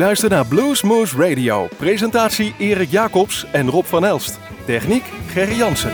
U luistert naar Bluesmoose Radio. Presentatie Erik Jacobs en Rob van Elst. Techniek Gerry Jansen.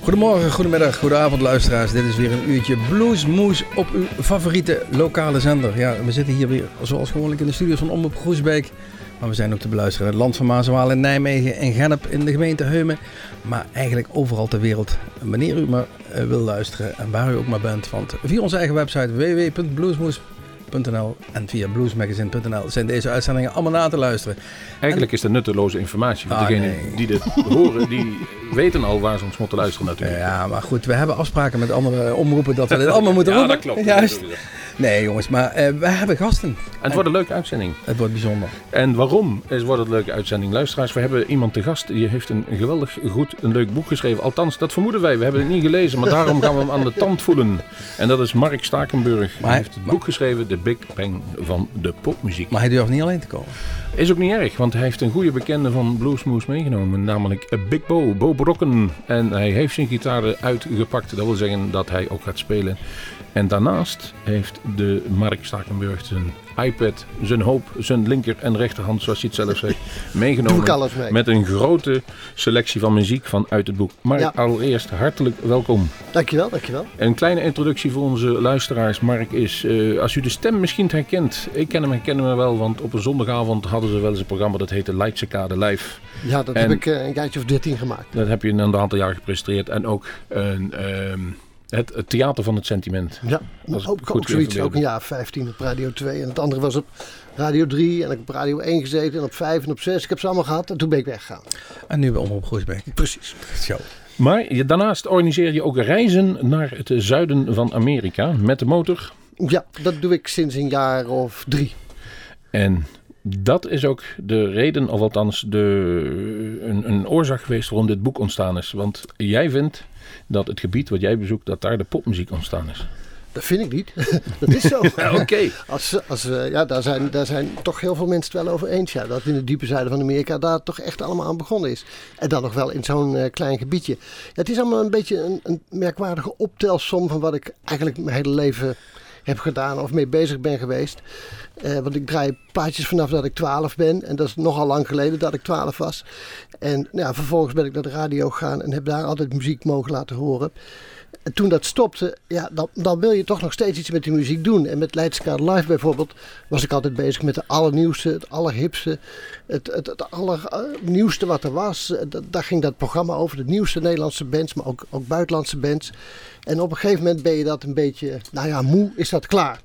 Goedemorgen, goedemiddag, goedenavond luisteraars. Dit is weer een uurtje Bluesmoes op uw favoriete lokale zender. Ja, we zitten hier weer zoals gewoonlijk in de studios van Omroep Groesbeek. Maar we zijn ook te beluisteren in het land van Maaswaal in Nijmegen en Gennep in de gemeente Heumen. Maar eigenlijk overal ter wereld. Wanneer u maar eh, wil luisteren en waar u ook maar bent. Want via onze eigen website www.bluesmoes.nl en via bluesmagazine.nl zijn deze uitzendingen allemaal na te luisteren. Eigenlijk is het nutteloze informatie. Want Ah, degenen nee. die dit horen, die weten al waar ze ons moeten luisteren natuurlijk. Ja, maar goed, we hebben afspraken met andere omroepen dat we dit allemaal moeten Ja, roepen. dat klopt. Juist. Nee jongens, maar eh, we hebben gasten. En het wordt een leuke uitzending. Het wordt bijzonder. En waarom is, wordt het een leuke uitzending? Luisteraars, we hebben iemand te gast. Die heeft een geweldig goed, een leuk boek geschreven. Althans, dat vermoeden wij. We hebben het niet gelezen, maar daarom gaan we hem aan de tand voelen. En dat is Mark Stakenburg. Maar- hij heeft het boek geschreven, De Big Bang van de popmuziek. Maar hij durft niet alleen te komen. Is ook niet erg, want hij heeft een goede bekende van Bluesmoose meegenomen. Namelijk Big Bo, Bo Brokken. En hij heeft zijn gitaren uitgepakt. Dat wil zeggen dat hij ook gaat spelen. En daarnaast heeft de Mark Stakenburg zijn iPad, zijn hoop, zijn linker en rechterhand, zoals hij het zelf zegt, meegenomen. Doe ik alles mee. Met een grote selectie van muziek vanuit het boek. Mark, Ja. allereerst hartelijk welkom. Dankjewel, dankjewel. Een kleine introductie voor onze luisteraars. Mark is, eh, als u de stem misschien herkent. Ik ken hem, herkennen hem wel, want op een zondagavond hadden ze wel eens een programma dat heette Leidsekade Live. Ja, dat En- heb ik eh, een jaartje of 13 gemaakt. Dat heb je een aantal jaar gepresenteerd. En ook een, ehm, het, het Theater van het Sentiment. Ja, Dat ook, goed ook zoiets. Ook een jaar of 15 op Radio 2. En het andere was op Radio 3. En ik heb op Radio 1 gezeten. En op 5 en op 6. Ik heb ze allemaal gehad. En toen ben ik weggegaan. En nu bij Omroep Groesbeek. Precies. Zo. Maar je, daarnaast organiseer je ook reizen naar het zuiden van Amerika met de motor. Ja, dat doe ik sinds een jaar of drie. En dat is ook de reden, of althans de, een, een oorzaak geweest waarom dit boek ontstaan is. Want jij vindt dat het gebied wat jij bezoekt, dat daar de popmuziek ontstaan is. Dat vind ik niet. dat is zo. Oké. Als, als, eh, ja, daar, zijn, daar zijn toch heel veel mensen het wel over eens. Ja, dat in het diepe zuiden van Amerika daar toch echt allemaal aan begonnen is. En dan nog wel in zo'n eh, klein gebiedje. Ja, het is allemaal een beetje een, een merkwaardige optelsom van wat ik eigenlijk mijn hele leven heb gedaan of mee bezig ben geweest. Eh, want ik draai plaatjes vanaf dat ik 12 ben. En dat is nogal lang geleden dat ik 12 was. En nou vervolgens ben ik naar de radio gegaan en heb daar altijd muziek mogen laten horen. En toen dat stopte, ja, dan, dan wil je toch nog steeds iets met die muziek doen. En met Leidskaart Live bijvoorbeeld was ik altijd bezig met de allernieuwste, het allerhipste, het, het, het allernieuwste wat er was. Daar ging dat programma over, de nieuwste Nederlandse bands, maar ook, ook buitenlandse bands. En op een gegeven moment ben je dat een beetje, nou ja, moe, is dat klaar.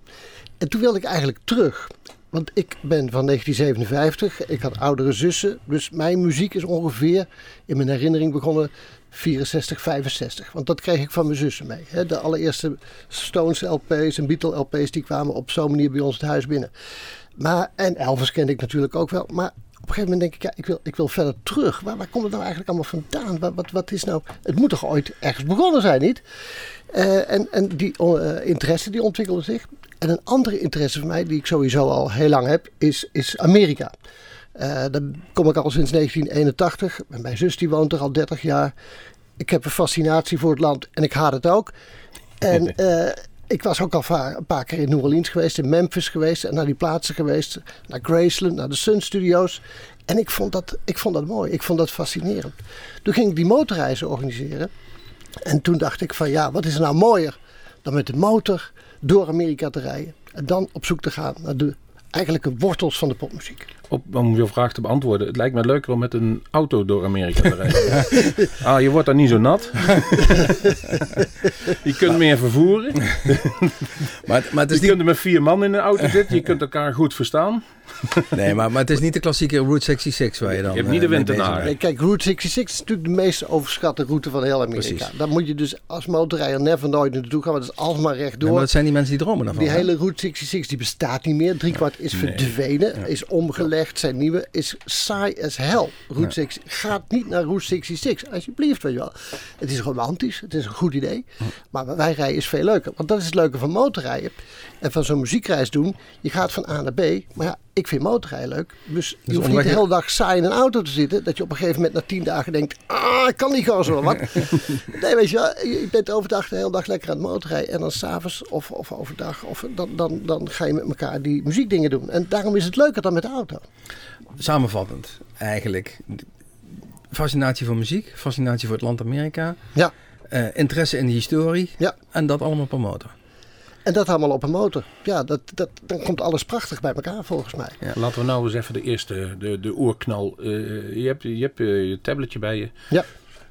En toen wilde ik eigenlijk terug. Want ik ben van 1957, ik had oudere zussen. Dus mijn muziek is ongeveer in mijn herinnering begonnen 64, 65. Want dat kreeg ik van mijn zussen mee. hè. De allereerste Stones LP's en Beatle LP's die kwamen op zo'n manier bij ons het huis binnen. Maar, en Elvis kende ik natuurlijk ook wel. Maar op een gegeven moment denk ik, ja, ik wil, ik wil verder terug. Waar, waar komt het nou eigenlijk allemaal vandaan? Wat, wat, wat is nou... Het moet toch ooit ergens begonnen zijn, niet? Eh, en en die eh, interesse die ontwikkelde zich. En een andere interesse van mij, die ik sowieso al heel lang heb, is, is Amerika. Eh daar kom ik al sinds 1981. En Mijn zus die woont er al 30 jaar. Ik heb een fascinatie voor het land en ik haat het ook. En eh, ik was ook al een paar keer in New Orleans geweest, in Memphis geweest. En naar die plaatsen geweest. Naar Graceland, naar de Sun Studios. En ik vond, dat, ik vond dat mooi. Ik vond dat fascinerend. Toen ging ik die motorreizen organiseren. En toen dacht ik van ja, wat is er nou mooier dan met de motor door Amerika te rijden. En dan op zoek te gaan naar de eigenlijke wortels van de popmuziek. Op, om je vraag te beantwoorden, het lijkt me leuker om met een auto door Amerika te rijden. ah, je wordt dan niet zo nat. je kunt meer vervoeren. Maar, maar het is Je niet, kunt er met vier man in een auto zitten. Je kunt elkaar goed verstaan. nee, maar, maar het is niet de klassieke Route 66 waar je dan. Je hebt niet eh, de bent. Nee, kijk, Route 66 is natuurlijk de meest overschatte route van heel Amerika. Precies. Daar moet je dus als motorrijder never nooit naartoe gaan, want dat is alsmaar Ja, rechtdoor. maar dat zijn die mensen die dromen daarvan. Die hè? hele Route 66 die bestaat niet meer. Driekwart is verdwenen, is omgelegd, zijn nieuwe, is saai as hell. Route 6 gaat niet naar Route 66, alsjeblieft, weet je wel. Het is romantisch, het is een goed idee. Maar wij rijden is veel leuker. Want dat is het leuke van motorrijden en van zo'n muziekreis doen. Je gaat van A naar B, maar ja, ik vind motorrijden leuk. Dus je hoeft niet de hele dag saai in een auto te zitten. Dat je op een gegeven moment na tien dagen denkt, ah, ik kan niet gewoon zo wat. nee, weet je wel, je bent overdag de hele dag lekker aan het motorrijden. En dan s'avonds of, of overdag, of, dan, dan, dan ga je met elkaar die muziekdingen doen. En daarom is het leuker dan met de auto. Samenvattend, eigenlijk. Fascinatie voor muziek, fascinatie voor het land Amerika. Ja. eh, interesse in de historie. Ja. En dat allemaal een motor. En dat allemaal op een motor. Ja, dat, dat, dan komt alles prachtig bij elkaar volgens mij. Laten we nou eens even de eerste, de, de oerknal. eh, je hebt, je, hebt eh, je tabletje bij je. Ja.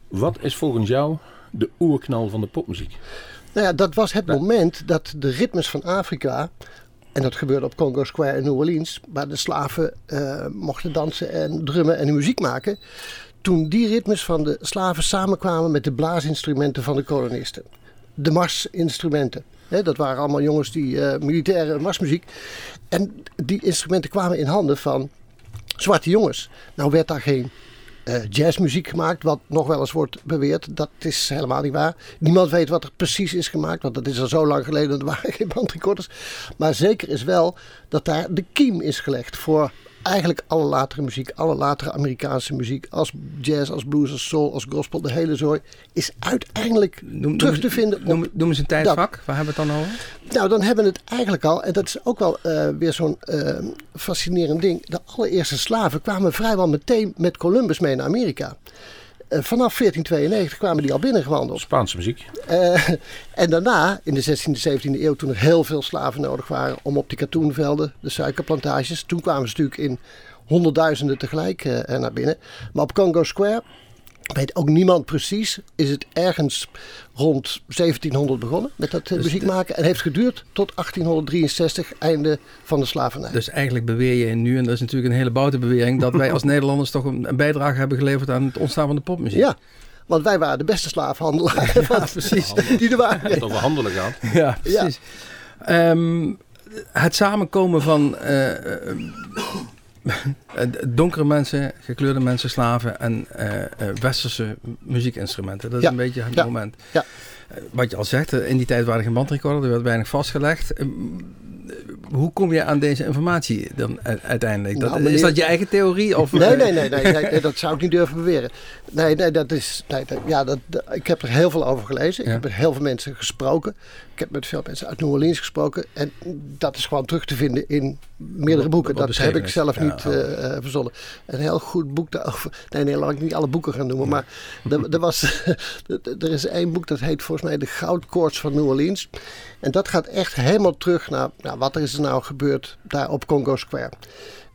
Wat is volgens jou de oerknal van de popmuziek? Nou ja, dat was het moment dat de ritmes van Afrika, en dat gebeurde op Congo Square in New Orleans, waar de slaven eh, mochten dansen en drummen en muziek maken. Toen die ritmes van de slaven samenkwamen met de blaasinstrumenten van de kolonisten. De marsinstrumenten. Dat waren allemaal jongens die eh, militaire marsmuziek. En die instrumenten kwamen in handen van zwarte jongens. Nou werd daar geen eh, jazzmuziek gemaakt, wat nog wel eens wordt beweerd. Dat is helemaal niet waar. Niemand weet wat er precies is gemaakt, want dat is al zo lang geleden. Er waren geen bandrecorders. Maar zeker is wel dat daar de kiem is gelegd voor eigenlijk alle latere muziek, alle latere Amerikaanse muziek, als jazz, als blues, als soul, als gospel, de hele zooi, is uiteindelijk Noem, terug noem- te vinden. op- Noem, noem eens een tijdvak. Waar hebben we het dan over? nou, dan hebben we het eigenlijk al, en dat is ook wel eh, weer zo'n eh, fascinerend ding. De allereerste slaven kwamen vrijwel meteen met Columbus mee naar Amerika. Eh, vanaf 1492 kwamen die al binnengewandeld. Spaanse muziek. Eh, en daarna, in de 16e, 17e eeuw, toen er heel veel slaven nodig waren om op die katoenvelden, de suikerplantages, toen kwamen ze natuurlijk in honderdduizenden tegelijk eh, naar binnen. Maar op Congo Square, weet ook niemand precies, is het ergens rond 1700 begonnen met dat eh, Dus muziek maken. En heeft geduurd tot 1863, einde van de slavernij. Dus eigenlijk beweer je nu, en dat is natuurlijk een hele boute bewering, dat wij als Nederlanders toch een, bijdrage hebben geleverd aan het ontstaan van de popmuziek. ja, want wij waren de beste slavenhandelaren van- precies. die er waren. Het over handelen gaat. Ja, precies. Ehm, het samenkomen van eh, eh, donkere mensen, gekleurde mensen, slaven en eh, eh, westerse muziekinstrumenten. Dat is Ja, een beetje het ja, moment. ja. Eh, wat je al zegt, eh, in die tijd waren er geen bandrecorder, er werd weinig vastgelegd. Hoe kom je aan deze informatie dan uiteindelijk? Dat, Nou, Is dat je eigen theorie? Of, Nee, eh, nee, nee, nee, dat zou ik niet durven beweren. Nee, nee, dat is. Nee, dat- ja, dat, ik heb er heel veel over gelezen. Ik heb met heel veel mensen gesproken. Ik heb met veel mensen uit New Orleans gesproken. En dat is gewoon terug te vinden in meerdere boeken. wat Dat heb ik zelf Ja, niet oh. eh, eh, verzonnen. Een heel goed boek daarover. Nee, nee, laat ik niet alle boeken gaan noemen. Maar er, er, was, er is één boek dat heet volgens mij De Goudkoorts van New Orleans. En dat gaat echt helemaal terug naar nou, wat er is er nou gebeurd daar op Congo Square.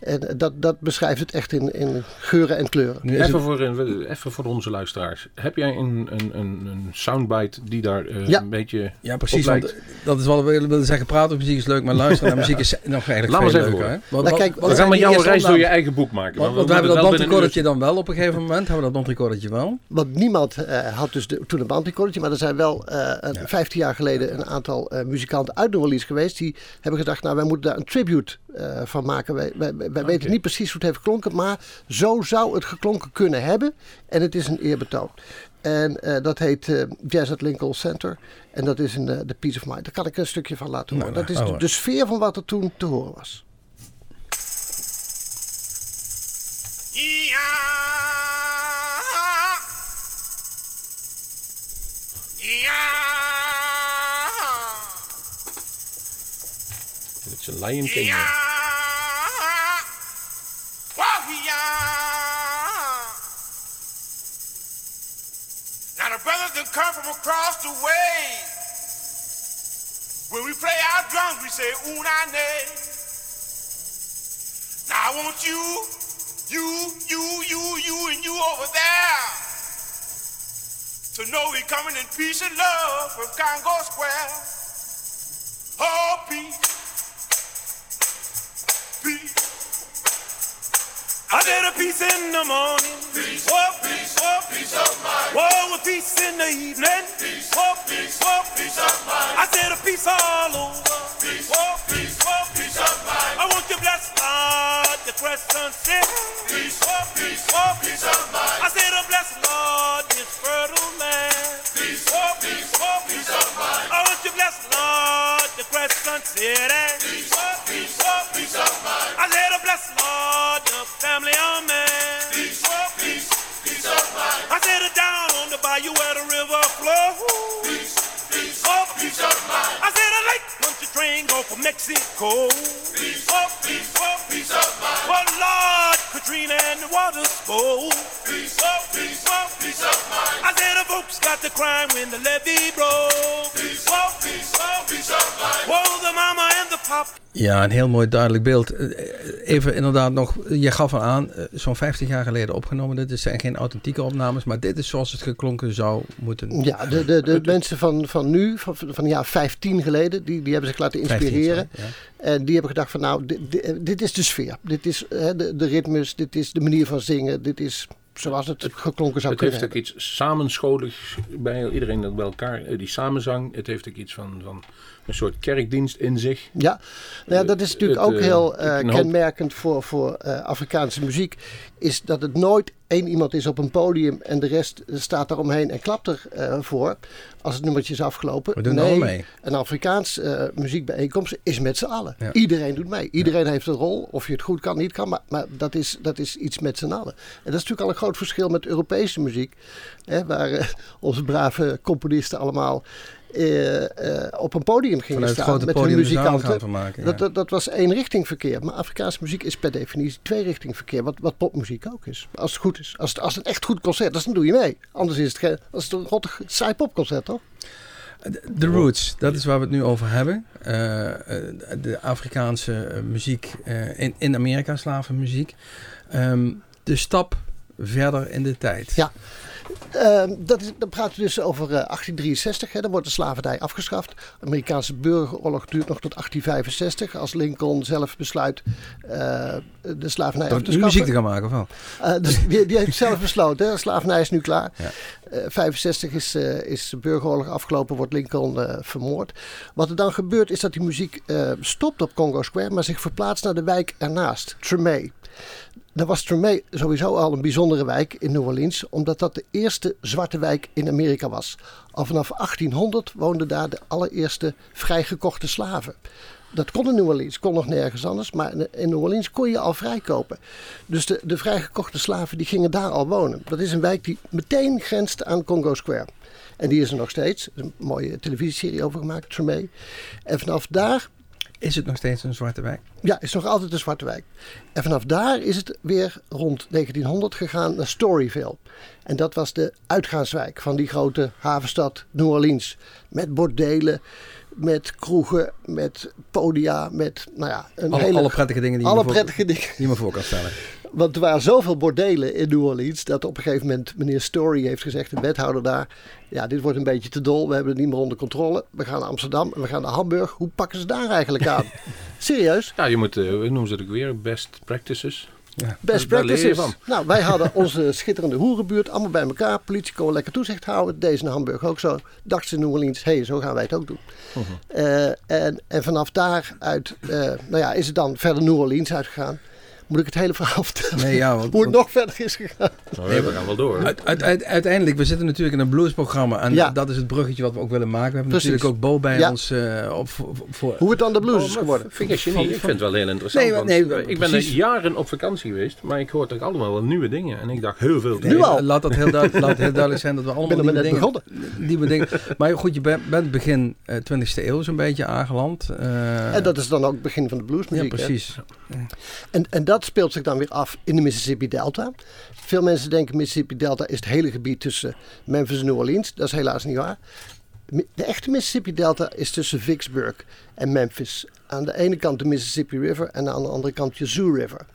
En dat, dat beschrijft het echt in, in geuren en kleuren. Nu Even het- voor, een- even voor onze luisteraars. Heb jij een, een, een, een soundbite die daar eh, Ja. een beetje Ja, precies. op lijkt? Want dat is wat we willen zeggen. Praten over muziek is leuk, maar luisteren naar muziek is nog eigenlijk Laat maar veel eens even leuker. horen. hè? Wat- Nou, wat- kijk, wat We gaan met die jou een eerste reis door je eigen boek maken. Want, we want we hebben dat bandrecordertje dan wel op een gegeven moment. Hebben we dat bandrecordertje wel. Want niemand eh, had dus de, toen een bandrecordertje. Maar er zijn wel eh, een- Ja. 15 jaar geleden een aantal eh, muzikanten uit New Orleans geweest. Die hebben gedacht, nou wij moeten daar een tribute eh, van maken. Wij, wij, wij weten niet precies hoe het heeft geklonken. Maar zo zou het geklonken kunnen hebben. En het is een eerbetoon. En eh, dat heet eh, Jazz at Lincoln Center. En dat is de The Peace of Mind. Daar kan ik een stukje van laten horen. Nou, dat is nou, de, oh. de sfeer van wat er toen te horen was. Yeah. Yeah. Het is een Lion King. Yeah. Brothers that come from across the way. When we play our drums, we say unane. Now I want you, you, you, you, you, and you over there to know we're coming in peace and love from Congo Square. Oh, peace, peace. I did a peace in the morning. Peace, oh, peace, oh, peace of mind. Whoa, with peace in the evening. Peace, peace, peace of mind. I said a peace all over. Peace, oh, peace, peace of mind. I want you blessed, Lord, the crescent city. Peace, peace, peace of mind. I said a blessed Mexico. Peace, oh, peace, oh, peace mind. Well, Lord, Katrina and the water spoke. Peace, oh, peace, oh, peace mind. I said the folks got to cry when the levee broke. Peace, oh, peace, oh, peace mind. Whoa, the mama and the pop. Ja, een heel mooi duidelijk beeld. Eh, Even inderdaad nog, je gaf al aan, eh, zo'n 50 jaar geleden opgenomen. Dit zijn geen authentieke opnames, maar dit is zoals het geklonken zou moeten. Ja, de, de, de mensen van, van nu, van, van ja 15 geleden, die, die hebben zich laten 15, inspireren. ja. En die hebben gedacht van nou, dit, dit, dit is de sfeer. Dit is hè, de, de ritmes, dit is de manier van zingen. Dit is zoals het geklonken zou Het kunnen heeft ook iets samenscholigs bij iedereen dat bij elkaar, eh, die samenzang. Het heeft ook iets van, van een soort kerkdienst in zich. Ja, nou ja, dat is natuurlijk Het, ook eh, heel eh, kenmerkend voor, voor eh, Afrikaanse muziek. Is dat het nooit één iemand is op een podium en de rest staat eromheen en klapt ervoor voor. Als het nummertje is afgelopen. We doen nee, mee. een Afrikaans eh, muziekbijeenkomst is met z'n allen. Ja. Iedereen doet mee. Iedereen heeft een rol. Of je het goed kan, niet kan. Maar, maar dat, is, dat is iets met z'n allen. En dat is natuurlijk al een groot verschil met Europese muziek. Hè, waar eh, onze brave componisten allemaal eh, eh, op een podium gingen Vanuit het staan. met hun gaan muzikanten. vermaken. Dat, ja. dat, dat was één richting verkeer. Maar Afrikaanse muziek is per definitie twee richting verkeer. Wat, wat popmuziek ook is. Als het goed is. Als het, als het echt goed concert is, dan doe je mee. Anders is het, geen, als het een rottig saai popconcert, toch? De Roots, dat is waar we het nu over hebben. Eh, de Afrikaanse muziek in, in Amerika, slavenmuziek. Ehm, de stap verder in de tijd. Ja. Ehm, dat is, dan praten we dus over eh, 1863. Hè, dan wordt de slavernij afgeschaft. De Amerikaanse burgeroorlog duurt nog tot 1865. Als Lincoln zelf besluit eh, de slavernij af te schaffen. muziek te gaan maken, of wel? Eh, dus die, die heeft zelf besloten. Hè? De slavernij is nu klaar. Ja. Eh, 65 is, eh, is de burgeroorlog afgelopen, wordt Lincoln eh, vermoord. Wat er dan gebeurt is dat die muziek eh, stopt op Congo Square, maar zich verplaatst naar de wijk ernaast, Tremé. Dan was Tremé sowieso al een bijzondere wijk in New Orleans, omdat dat de eerste zwarte wijk in Amerika was. Al vanaf 1800 woonden daar de allereerste vrijgekochte slaven. Dat kon in New Orleans, kon nog nergens anders, maar in New Orleans kon je al vrijkopen. Dus de, de vrijgekochte slaven die gingen daar al wonen. Dat is een wijk die meteen grenst aan Congo Square. En die is er nog steeds. Er is een mooie televisieserie over gemaakt, Tremé. En vanaf daar Is het nog steeds een zwarte wijk? ja, is nog altijd een zwarte wijk. En vanaf daar is het weer rond 1900 gegaan naar Storyville. En dat was de uitgaanswijk van die grote havenstad New Orleans. Met bordelen, met kroegen, met podia, met nou ja, een Alle, hele... alle prettige dingen die je, alle me voor, prettige dingen. die je me voor kan stellen. Want er waren zoveel bordelen in New Orleans dat op een gegeven moment meneer Story heeft gezegd, de wethouder daar, ja, dit wordt een beetje te dol, we hebben het niet meer onder controle. We gaan naar Amsterdam en we gaan naar Hamburg. Hoe pakken ze daar eigenlijk aan? Serieus? Ja, je moet, hoe noemen ze het ook weer? Best practices. Ja. Best Daar leer je practices. van. Nou, wij hadden onze schitterende hoerenbuurt allemaal bij elkaar. Politie kon lekker toezicht houden. Deze in Hamburg ook zo. Dachten ze in New Orleans, hé, hey, zo gaan wij het ook doen. Eh, en, en vanaf daaruit, eh nou ja, is het dan verder New Orleans uitgegaan. Moet ik het hele verhaal vertellen? Nee, ja, want, Hoe het want nog verder is gegaan? Nou, we gaan wel door. uit, uit, uit- uiteindelijk, we zitten natuurlijk in een bluesprogramma. En Ja. dat is het bruggetje wat we ook willen maken. We hebben Precies. natuurlijk ook Bo bij Ja. ons eh, op, voor, Hoe het dan de blues Oh, is maar geworden. Je niet, ik vind het wel heel interessant. Nee, want, nee, eh, ik ben er jaren op vakantie geweest, maar ik hoor toch allemaal wel nieuwe dingen. En ik dacht heel veel. Nee, Nu al. Laat dat heel, duid- laat heel duidelijk zijn dat we Ik allemaal nieuwe dingen, begonnen. nieuwe dingen. Maar goed, je bent, bent begin eh 20e eeuw zo'n beetje aangeland. Eh, En dat is dan ook het begin van de ja, bluesmuziek. hè? precies. En, en dat speelt zich dan weer af in de Mississippi Delta. Veel mensen denken Mississippi Delta is het hele gebied tussen Memphis en New Orleans. Dat is helaas niet waar. De echte Mississippi Delta is tussen Vicksburg en Memphis. Aan de ene kant de Mississippi River en aan de andere kant Yazoo River.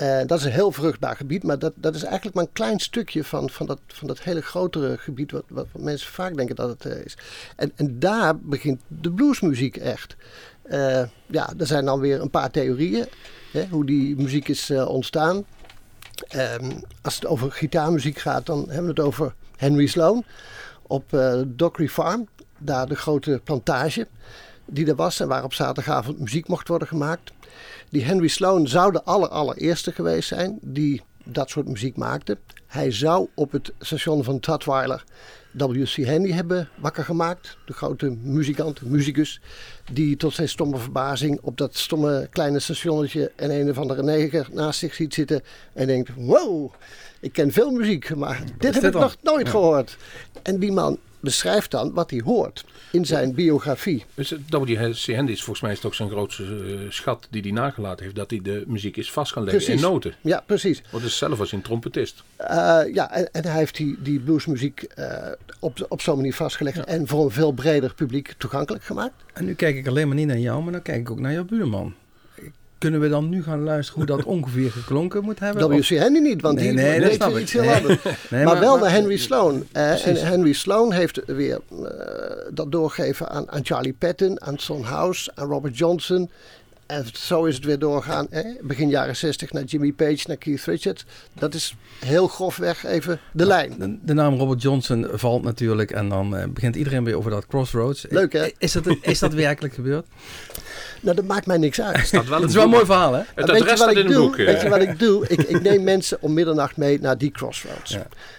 Eh, dat is een heel vruchtbaar gebied, maar dat, dat is eigenlijk maar een klein stukje van, van, dat, van dat hele grotere gebied, wat, wat mensen vaak denken dat het eh, is. En, en daar begint de bluesmuziek echt. Eh, ja, er zijn dan weer een paar theorieën hè, hoe die muziek is eh, ontstaan. Ehm, als het over gitaarmuziek gaat, dan hebben we het over Henry Sloan op eh Dockery Farm. Daar de grote plantage die er was en waar op zaterdagavond muziek mocht worden gemaakt. Die Henry Sloan zou de aller, allereerste geweest zijn die dat soort muziek maakte. Hij zou op het station van Tutwiler W.C. Handy hebben wakker gemaakt. De grote muzikant, muzikus. Die tot zijn stomme verbazing op dat stomme kleine stationnetje en een of andere neger naast zich ziet zitten. En denkt, wow, Ik ken veel muziek, maar dit heb dit ik dan? nog nooit Ja. gehoord. En die man beschrijft dan wat hij hoort in zijn biografie. Dus W.C. Handy is volgens mij is ook zijn grootste eh, schat die hij nagelaten heeft. Dat hij de muziek is vast gaan leggen Precies. in noten. Ja, precies. Want dus zelf was hij een trompetist. Eh, ja, en, en hij heeft die, die bluesmuziek eh, op, op zo'n manier vastgelegd en voor een veel breder publiek toegankelijk gemaakt. En nu kijk ik alleen maar niet naar jou, maar dan kijk ik ook naar jouw buurman. Kunnen we dan nu gaan luisteren hoe dat ongeveer geklonken moet hebben? W.C. Henry niet, want Nee, die nee, dat weet snap ik. iets heel Nee. anders. Maar, wel naar maar- Henry Sloan. En. Henry Sloan heeft weer eh, dat doorgegeven aan, aan Charlie Patton, aan Son House, aan Robert Johnson. En zo is het weer doorgaan. Hè? Begin jaren 60 naar Jimmy Page, naar Keith Richards. Dat is heel grofweg even de lijn. De, de naam Robert Johnson valt natuurlijk en dan eh, begint iedereen weer over dat Crossroads. Leuk, hè? Is dat, is dat werkelijk gebeurd? Nou, dat maakt mij niks uit. Staat wel Dat is wel een mooi verhaal, hè? Het Maar weet je adres wat staat ik in een doe? boek. eh. Weet je wat ik doe? Ik, ik neem mensen om middernacht mee naar die crossroads.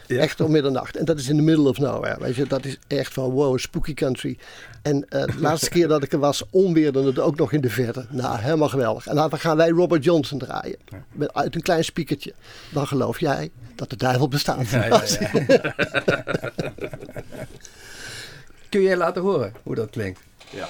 Ja. Echt om middernacht. En dat is in the middle of nowhere. Weet je, dat is echt van wow, spooky country. En eh, de laatste keer dat ik er was, onweerde het ook nog in de verte. Nou, helemaal geweldig. En dan gaan wij Robert Johnson draaien. Met, uit een klein speakertje. Dan geloof jij dat de duivel bestaat. Ja, ja, ja. Kun jij laten horen hoe dat klinkt? Ja.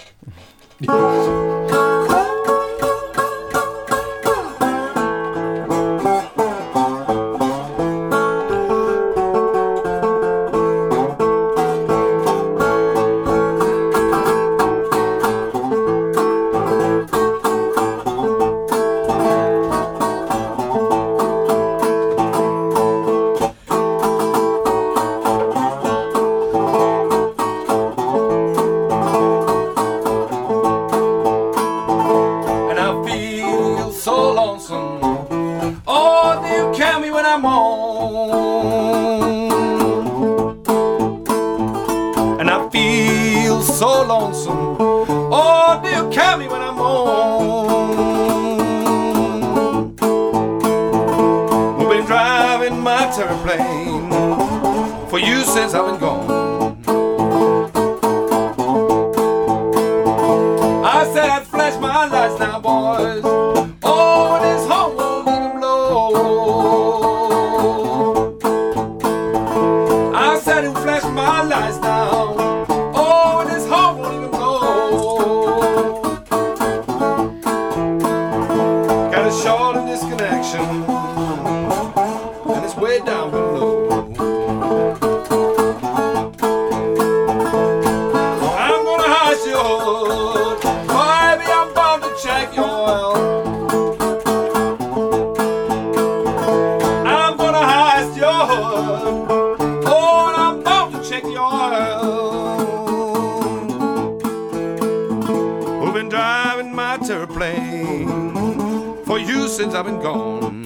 Since I've been gone.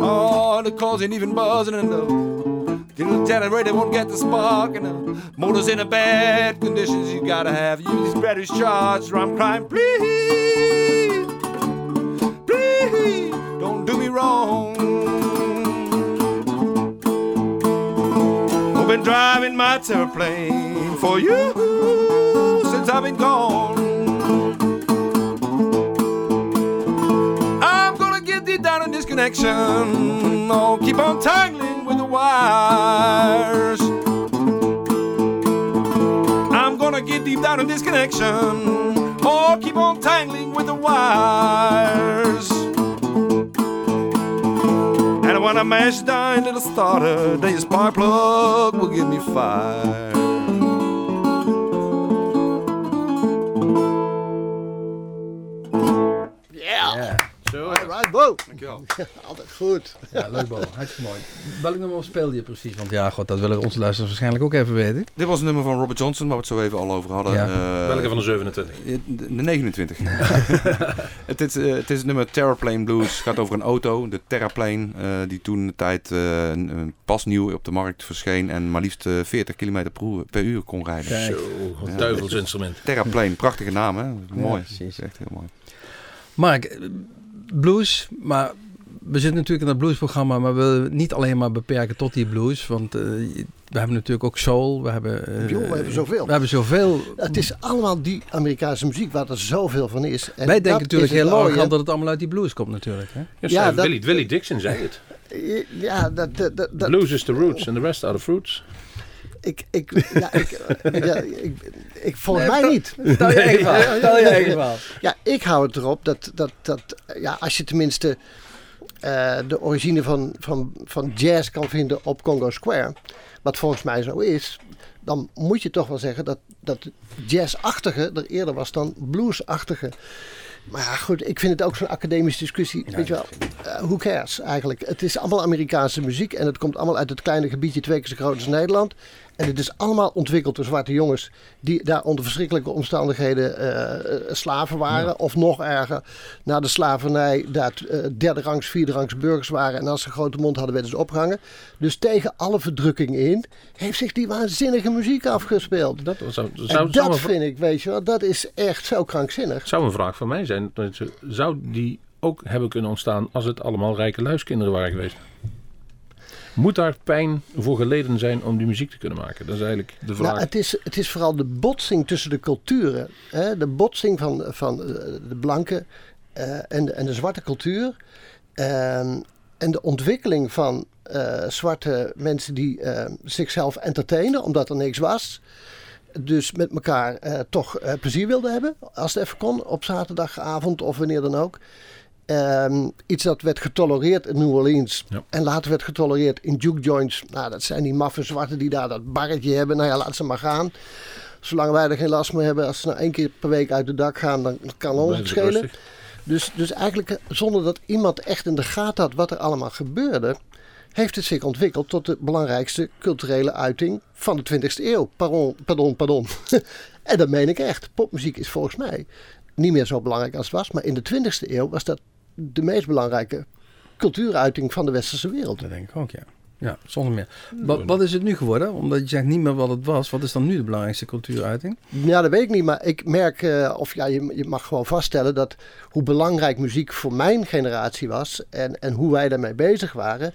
Oh, the cars ain't even buzzing enough. The generator won't get the spark the motor's in a bad condition, You gotta have these batteries charged or I'm crying, please, please, don't do me wrong. I've been driving my plane for you since I've been gone. Connection. Oh, keep on tangling with the wires. I'm gonna get deep down in this connection. Oh, keep on tangling with the wires. And when I mash down little starter, the spark plug will give me fire. Dankjewel. Altijd goed. Ja, leuk Bo. Hartstikke mooi. Welk nummer speelde je precies? Want ja, god, dat willen onze luisteraars waarschijnlijk ook even weten. Dit was een nummer van Robert Johnson, waar we het zo even al over hadden. Ja. Eh, Welke van de 27? De de 29. het, is, eh, het is het nummer Terraplane Blues. Het gaat over een auto, de Terraplane, eh, die toen de tijd eh, pas nieuw op de markt verscheen en maar liefst eh, 40 km per uur, per uur kon rijden. Kijk. Zo, wat Ja. duivelsinstrument. Terraplane, prachtige naam hè? Mooi. precies. Echt heel mooi. Mark, eh, blues, maar we zitten natuurlijk in het bluesprogramma, maar we willen niet alleen maar beperken tot die blues. Want eh, we hebben natuurlijk ook soul, we hebben... eh, Joh, we hebben zoveel. We hebben zoveel. Het is allemaal die Amerikaanse muziek waar er zoveel van is. En Wij dat denken natuurlijk heel arrogant dat het allemaal uit die blues komt natuurlijk. Hè? Ja, dat- Willie, Willie Dixon zei het. Ja, dat, dat, dat, dat- Blues is the roots and the rest are the fruits. Ik, ik, ja, ik, ja, ik, ik, volgens mij niet. Stel je eigen verhaal. Stel je eigen verhaal. Ja, ik hou het erop dat, dat, dat ja, als je tenminste eh, de origine van, van, van jazz kan vinden op Congo Square, wat volgens mij zo is, dan moet je toch wel zeggen dat, dat jazzachtige er eerder was dan bluesachtige. Maar ja, goed, ik vind het ook zo'n academische discussie. Weet je wel, eh, who cares eigenlijk? Het is allemaal Amerikaanse muziek en het komt allemaal uit het kleine gebiedje twee keer zo groot als Nederland. En het is allemaal ontwikkeld door zwarte jongens die daar onder verschrikkelijke omstandigheden eh, eh, slaven waren. Of nog erger, na de slavernij daar eh, derde rangs, vierde rangs burgers waren. En als ze grote mond hadden, werden ze opgehangen. Dus tegen alle verdrukking in heeft zich die waanzinnige muziek afgespeeld. Dat zou, En zou, dat vind ik, weet je wel, dat is echt zo krankzinnig. zou een vraag van mij zijn. Zou die ook hebben kunnen ontstaan als het allemaal rijke luiskinderen waren geweest? Moet daar pijn voor geleden zijn om die muziek te kunnen maken? Dat is eigenlijk de vraag. Nou, het, is, het is vooral de botsing tussen de culturen. Hè? De botsing van, van eh, de blanke eh, en, de, en de zwarte cultuur. Ehm, en de ontwikkeling van eh, zwarte mensen die zichzelf entertainen omdat er niks was. Dus met elkaar toch plezier wilden hebben, als het even kon, op zaterdagavond of wanneer dan ook. Ehm, iets dat werd getolereerd in New Orleans Ja. en later werd getolereerd in juke joints. Nou, dat zijn die maffe zwarten die daar dat barretje hebben. Nou ja, laat ze maar gaan. Zolang wij er geen last meer hebben, als ze nou één keer per week uit de dak gaan, dan kan ons het schelen. Dus, dus eigenlijk eh, zonder dat iemand echt in de gaten had wat er allemaal gebeurde, heeft het zich ontwikkeld tot de belangrijkste culturele uiting van de 20e eeuw. Pardon, pardon, pardon. en dat meen ik echt. Popmuziek is volgens mij niet meer zo belangrijk als het was, maar in de 20e eeuw was dat de meest belangrijke cultuuruiting van de westerse wereld. Dat denk ik ook, ja. Ja, zonder meer. Wat, wat is het nu geworden? Omdat je zegt niet meer wat het was. Wat is dan nu de belangrijkste cultuuruiting? Ja, dat weet ik niet, maar ik merk, eh, of ja, je, je mag gewoon vaststellen dat hoe belangrijk muziek voor mijn generatie was en, en hoe wij daarmee bezig waren.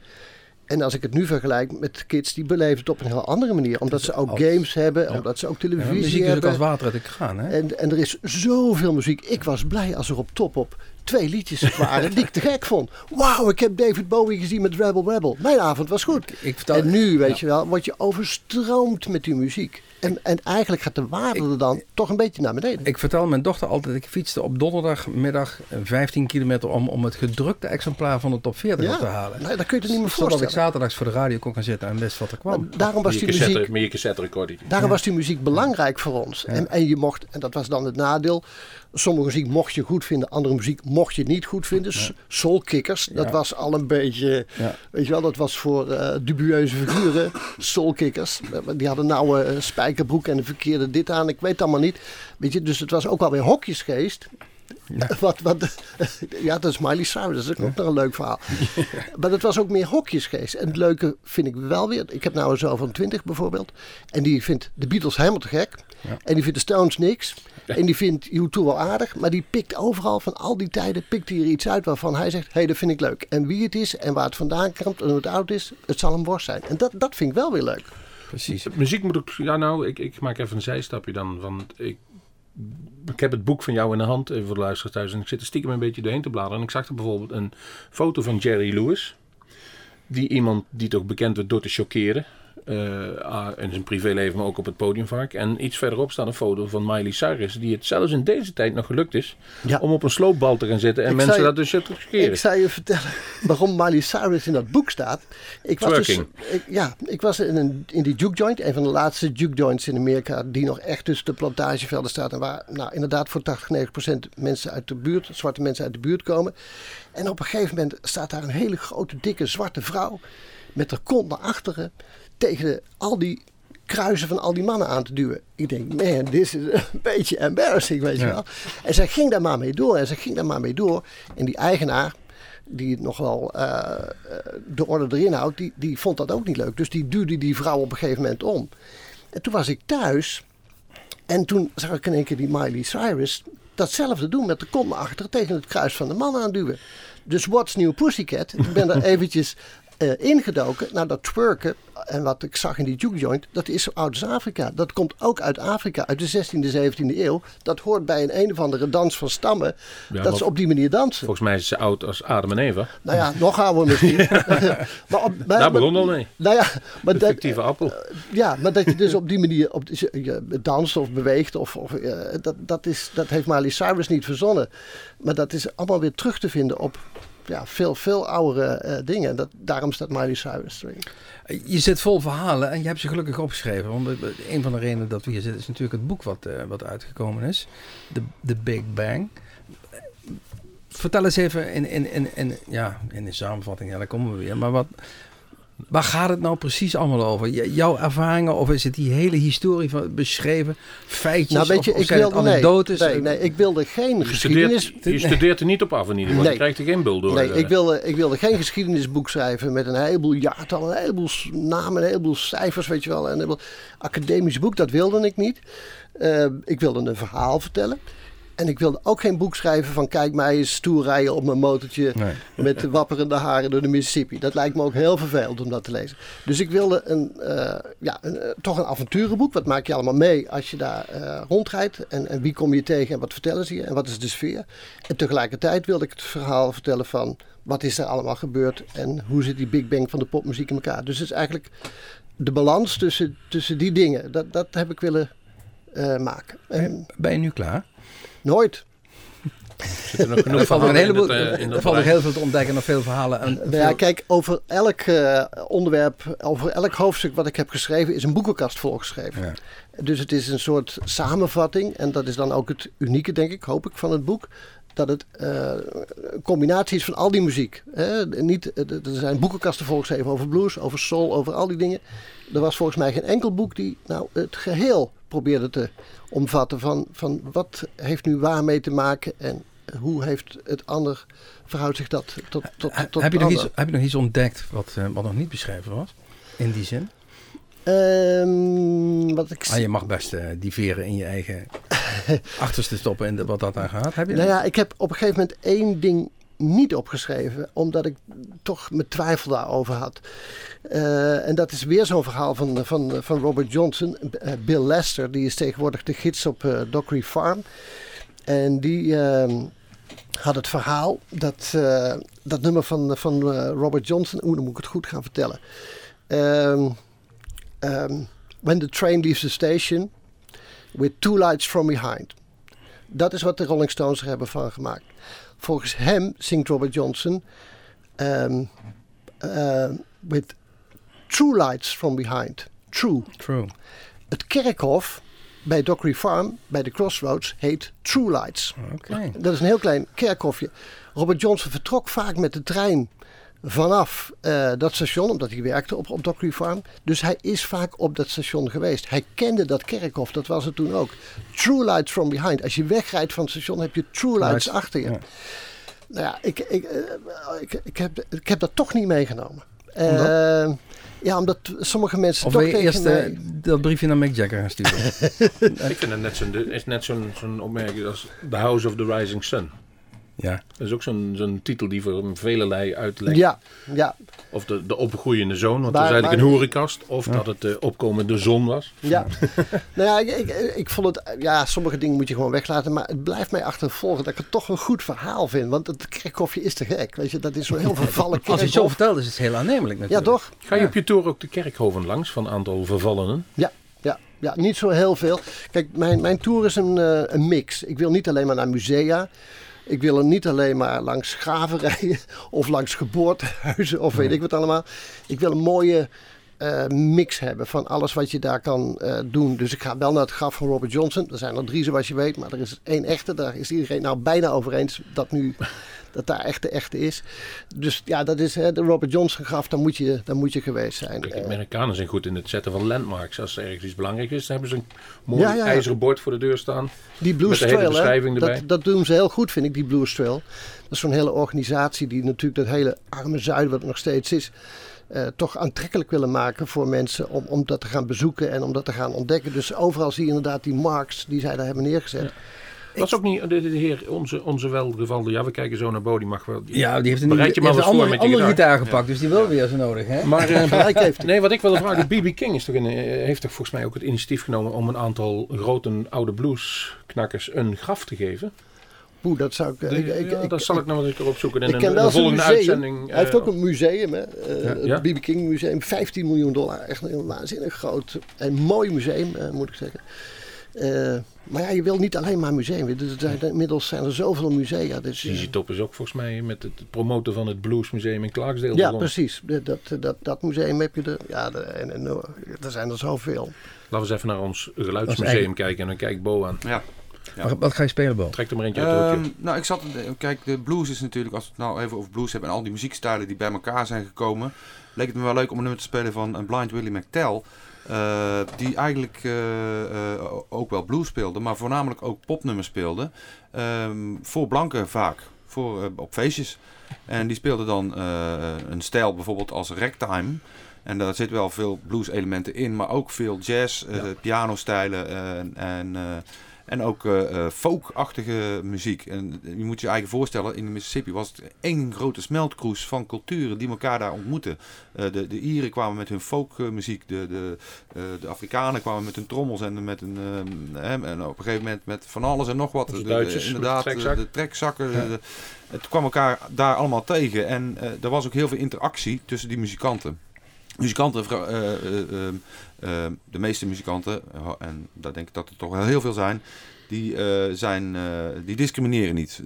En als ik het nu vergelijk met kids, die beleven het op een heel andere manier. Omdat ze ook als- games hebben, ja. omdat ze ook Ja, televisie muziek is ook hebben. als water uit de kraan, hè? En, en er is zoveel muziek. Ik was blij als er op top op twee liedjes waren die ik te gek vond. Wauw, ik heb David Bowie gezien met Rebel Rebel. Mijn avond was goed. Ik vertel, En nu, weet ja. je wel, word je overstroomd met die muziek. En, en eigenlijk gaat de waarde er dan toch een beetje naar beneden. Ik vertel mijn dochter altijd, ik fietste op donderdagmiddag eh, 15 kilometer om, om het gedrukte exemplaar van de top 40 op te halen. nee, dat kun je er niet meer Zodat ik voorstellen. zaterdags voor de radio kon gaan zitten en wist wat er kwam. Maar daarom was die cassette, muziek, cassette daarom was die muziek belangrijk voor ons. En, en je mocht, en dat was dan het nadeel, sommige muziek mocht je goed vinden, andere muziek mocht je niet goed vinden. S- Soulkickers, dat Ja. was al een beetje, Ja. weet je wel, dat was voor eh, dubieuze figuren. Soulkickers, die hadden nou een spijkerbroek en een verkeerde dit aan, ik weet het allemaal niet. Weet je, dus het was ook wel weer hokjesgeest. Wat, wat, ja, dat is Miley Cyrus. Dat is ook nog een leuk verhaal. Maar dat was ook meer hokjesgeest. En het leuke vind ik wel weer. Ik heb nou een zoon van 20 bijvoorbeeld. En die vindt de Beatles helemaal te gek. En die vindt de Stones niks. En die vindt U2 wel aardig. Maar die pikt overal van al die tijden. Pikt hij er iets uit waarvan hij zegt: hé, hey, dat vind ik leuk. En wie het is en waar het vandaan komt en hoe het oud is. Het zal een worst zijn. En dat, dat vind ik wel weer leuk. Precies. Muziek moet ook... Ja, nou, ik, ik maak even een zijstapje dan. Want ik, ik heb het boek van jou in de hand, even voor de luisteraars thuis. En ik zit er stiekem een beetje doorheen te bladeren. En ik zag er bijvoorbeeld een foto van Jerry Lewis. Die iemand die toch bekend werd door te chockeren. Eh, ah, in zijn privéleven, maar ook op het podium vaak. En iets verderop staat een foto van Miley Cyrus. Die het zelfs in deze tijd nog gelukt is. Ja. Om op een sloopbal te gaan zitten. En Ik mensen zei- dat dus te chockeren. Ik zou je vertellen waarom Miley Cyrus in dat boek staat. Ik was dus, ik, ja, ik was in, een, in die juke joint, een van de laatste juke joints in Amerika, die nog echt tussen de plantagevelden staat. En waar nou, inderdaad voor 80, 90 procent mensen uit de buurt, zwarte mensen uit de buurt komen. En op een gegeven moment staat daar een hele grote, dikke zwarte vrouw met haar kont naar achteren tegen de- al die kruisen van al die mannen aan te duwen. Ik denk, man, dit is een beetje embarrassing, weet je Ja. wel. En zij ging daar maar mee door en zij ging daar maar mee door. En die eigenaar, die het nog wel eh, eh, de orde erin houdt, die, die vond dat ook niet leuk. Dus die duwde die vrouw op een gegeven moment om. En toen was ik thuis en toen zag ik in één keer die Miley Cyrus datzelfde doen met de naar achter tegen het kruis van de man aanduwen. Dus What's New Pussycat? Ik ben daar eventjes eh, ingedoken. Nou, dat twerken en wat ik zag in die juke joint, dat is zo oud als Afrika. Dat komt ook uit Afrika, uit de 16e, 17e eeuw. Dat hoort bij een een of andere dans van stammen, Ja, dat ze op die manier dansen. Volgens mij is ze oud als Adam en Eva. Nou ja, nog ouder misschien. maar op, maar- Daar begon al mee. Nou ja, maar De dat, fictieve appel. ja, maar dat je dus op die manier op, je, je danst of beweegt, of, of, eh, dat, dat, is, dat heeft Miley Cyrus niet verzonnen. Maar dat is allemaal weer terug te vinden op ja, veel, veel oudere eh, dingen. Dat, daarom staat Miley Cyrus. Je zit vol verhalen en je hebt ze gelukkig opgeschreven. Want eh, een van de redenen dat we hier zitten is natuurlijk het boek wat, eh, wat uitgekomen is. The, Big Bang. Vertel eens even in, in, in, in, ja, in de samenvatting, ja, daar komen we weer. Maar wat, waar gaat het nou precies allemaal over? Jouw ervaringen of is het die hele historie van, beschreven? Feitjes Nou, weet je, of, of ik wilde, anekdotes? nee, nee, ik wilde geen Je geschiedenis... studeert, je studeert er niet op af in ieder geval. Nee. Je krijgt er geen bul door. Nee, eh. ik wilde, ik wilde geen geschiedenisboek schrijven met een heleboel jaartallen, een heleboel namen, een heleboel cijfers, weet je wel. Een heleboel academisch boek, dat wilde ik niet. Eh, ik wilde een verhaal vertellen. En ik wilde ook geen boek schrijven van kijk mij eens stoer rijden op mijn motortje Nee. met de wapperende haren door de Mississippi. Dat lijkt me ook heel vervelend om dat te lezen. Dus ik wilde een, eh, ja, een, eh, toch een avonturenboek. Wat maak je allemaal mee als je daar eh, rondrijdt? En, en wie kom je tegen en wat vertellen ze je? En wat is de sfeer? En tegelijkertijd wilde ik het verhaal vertellen van wat is er allemaal gebeurd? En hoe zit die Big Bang van de popmuziek in elkaar? Dus het is eigenlijk de balans tussen, tussen die dingen. Dat, dat heb ik willen maken. En Ben je nu klaar? Nooit. Er nog genoeg Er valt nog in heleboel, het, eh, in er valt heel veel te ontdekken, nog veel verhalen. En Nou ja, kijk, over elk eh, onderwerp, over elk hoofdstuk wat ik heb geschreven, is een boekenkast volgeschreven. Ja. Dus het is een soort samenvatting. En dat is dan ook het unieke, denk ik, hoop ik, van het boek. Dat het eh, een combinatie is van al die muziek. Hè? Niet, eh, er zijn boekenkasten volgeschreven over blues, over soul, over al die dingen. Er was volgens mij geen enkel boek die nou, het geheel probeerde te omvatten. Van, van wat heeft nu waarmee te maken en hoe heeft het ander, verhoudt zich dat tot, tot, tot, tot heb, je nog iets, heb je nog iets ontdekt wat, eh, wat nog niet beschreven was? In die zin? Ehm, wat ik Ah, je mag best eh, die veren in je eigen achterste stoppen in wat dat aan gaat. Heb je Nou ja, ik heb op een gegeven moment één ding niet opgeschreven, omdat ik toch mijn twijfel daarover had. Eh, en dat is weer zo'n verhaal van, van, van Robert Johnson. Eh, Bill Lester, die is tegenwoordig de gids op eh Dockery Farm. En die ehm, had het verhaal dat dat nummer van, van Robert Johnson, oeh, dan moet ik het goed gaan vertellen. Ehm, ehm, When the train leaves the station with two lights from behind. Dat is wat de Rolling Stones er hebben van gemaakt. Volgens hem zingt Robert Johnson eh, with true lights from behind. True. True. Het kerkhof bij Dockery Farm, bij de Crossroads, heet True Lights. Oké. Dat is een heel klein kerkhofje. Robert Johnson vertrok vaak met de trein vanaf eh, dat station, omdat hij werkte op, op Dockery Farm. Dus hij is vaak op dat station geweest. Hij kende dat kerkhof, dat was het toen ook. True Lights from behind. Als je wegrijdt van het station heb je True Lights achter je. ja. Nou ja, ik, ik, eh, ik, ik, heb, ik heb dat toch niet meegenomen. Omdat? Eh, ja, omdat sommige mensen Of toch wil je tegen eerst mij... dat briefje naar Mick Jagger gaan sturen? Ik vind het net zo'n is net opmerking als The House of the Rising Sun. Ja. Dat is ook zo'n zo'n titel die voor velelei uitlegt. Ja, ja, Of de, de opgroeiende zoon, want dat is eigenlijk maar- een hoerenkast. Of dat het de opkomende zon was. Ja, nou ja, ik, ik, ik vond het, ja, sommige dingen moet je gewoon weglaten, maar het blijft mij achtervolgen dat ik het toch een goed verhaal vind, want het kerkhofje is te gek, weet je, dat is zo'n heel vervallen Als je het zo kerkhof. vertelt is het heel aannemelijk Ja, natuurlijk. toch? Ga je op je tour ook de kerkhoven langs van een aantal vervallenen? Ja, ja, ja, niet zo heel veel. Kijk, mijn, mijn tour is een, eh, een mix. Ik wil niet alleen maar naar musea. Ik wil er niet alleen maar langs graven rijden of langs geboortehuizen of weet ik wat allemaal. Ik wil een mooie eh, mix hebben van alles wat je daar kan eh, doen. Dus ik ga wel naar het graf van Robert Johnson. Er zijn er drie zoals je weet, maar er is één echte. Daar is iedereen nou bijna over eens dat nu dat daar echt de echte is. Dus ja, dat is hè, de Robert Johnson graf, daar moet je, daar moet je geweest zijn. Kijk, de Eh, Amerikanen zijn goed in het zetten van landmarks. Als er ergens iets belangrijk is, dan hebben ze een mooi Ja, ja, ja. ijzeren bord voor de deur staan. Die Blues Met de hele Trail, hè, beschrijving erbij. dat, dat doen ze heel goed, vind ik, die Blues Trail. Dat is zo'n hele organisatie die natuurlijk dat hele arme zuiden, wat het nog steeds is, eh, toch aantrekkelijk willen maken voor mensen om, om dat te gaan bezoeken en om dat te gaan ontdekken. Dus overal zie je inderdaad die marks die zij daar hebben neergezet. Was ook niet de, de heer, onze, onze welgevalde, ja we kijken zo naar Bo, die mag wel. Ja, die heeft een, Bereid je die maar heeft een eens voor andere, andere gitaar. gitaar gepakt, dus die wil weer zo nodig. Hè? Maar eh, Gelijk heeft nee, wat ik wilde vragen, BB King is toch een, eh, heeft toch volgens mij ook het initiatief genomen om een aantal grote oude bluesknakkers een graf te geven? Oeh, dat zou ik... De- ik, ik, ja, ik- dat zal ik nou eens een keer opzoeken in ik een, ken wel volgende museum. uitzending. Hij heeft eh, ook een museum, hè? eh, Ja. het Ja. BB King Museum. 15 miljoen dollar. Echt een waanzinnig groot en mooi museum, eh, moet ik zeggen. Eh, maar ja, je wil niet alleen maar museum. Er zijn, inmiddels zijn er zoveel musea. Dus, eh, ZZ Top is ook volgens mij met het promoten van het Bluesmuseum in Clarksdale ja, begonnen. precies. Dat, dat, dat, museum heb je er. Ja, en, en, eh, er zijn er zoveel. Laten we eens even naar ons geluidsmuseum kijken en dan kijk Bo aan. Ja. Ja. Wat, ga je spelen, Bo? Trek er maar eentje uit Ehm, hoekje. nou, ik zat. Kijk, de blues is natuurlijk, als we het nou even over blues hebben en al die muziekstijlen die bij elkaar zijn gekomen, leek het me wel leuk om een nummer te spelen van een Blind Willie McTell. Eh, die eigenlijk eh, eh, ook wel blues speelde, maar voornamelijk ook popnummers speelde. Ehm, voor blanken vaak, voor, op feestjes. En die speelde dan een stijl bijvoorbeeld als ragtime. En daar zit wel veel blues elementen in, maar ook veel jazz, eh, pianostijlen en, eh, en ook eh, folk-achtige muziek. En je moet je eigen voorstellen, in de Mississippi was het één grote smeltkroes van culturen die elkaar daar ontmoeten. Eh, de, de Ieren kwamen met hun folkmuziek, de, de, de Afrikanen kwamen met hun trommels en met een, en op een gegeven moment met van alles en nog wat. De Duitsers inderdaad, de de, trekzak. de trekzakken. het kwam elkaar daar allemaal tegen en er was ook heel veel interactie tussen die muzikanten. Muzikanten, eh, eh, eh, de meeste muzikanten, en daar denk ik dat er toch wel heel veel zijn, die, zijn, die discrimineren niet.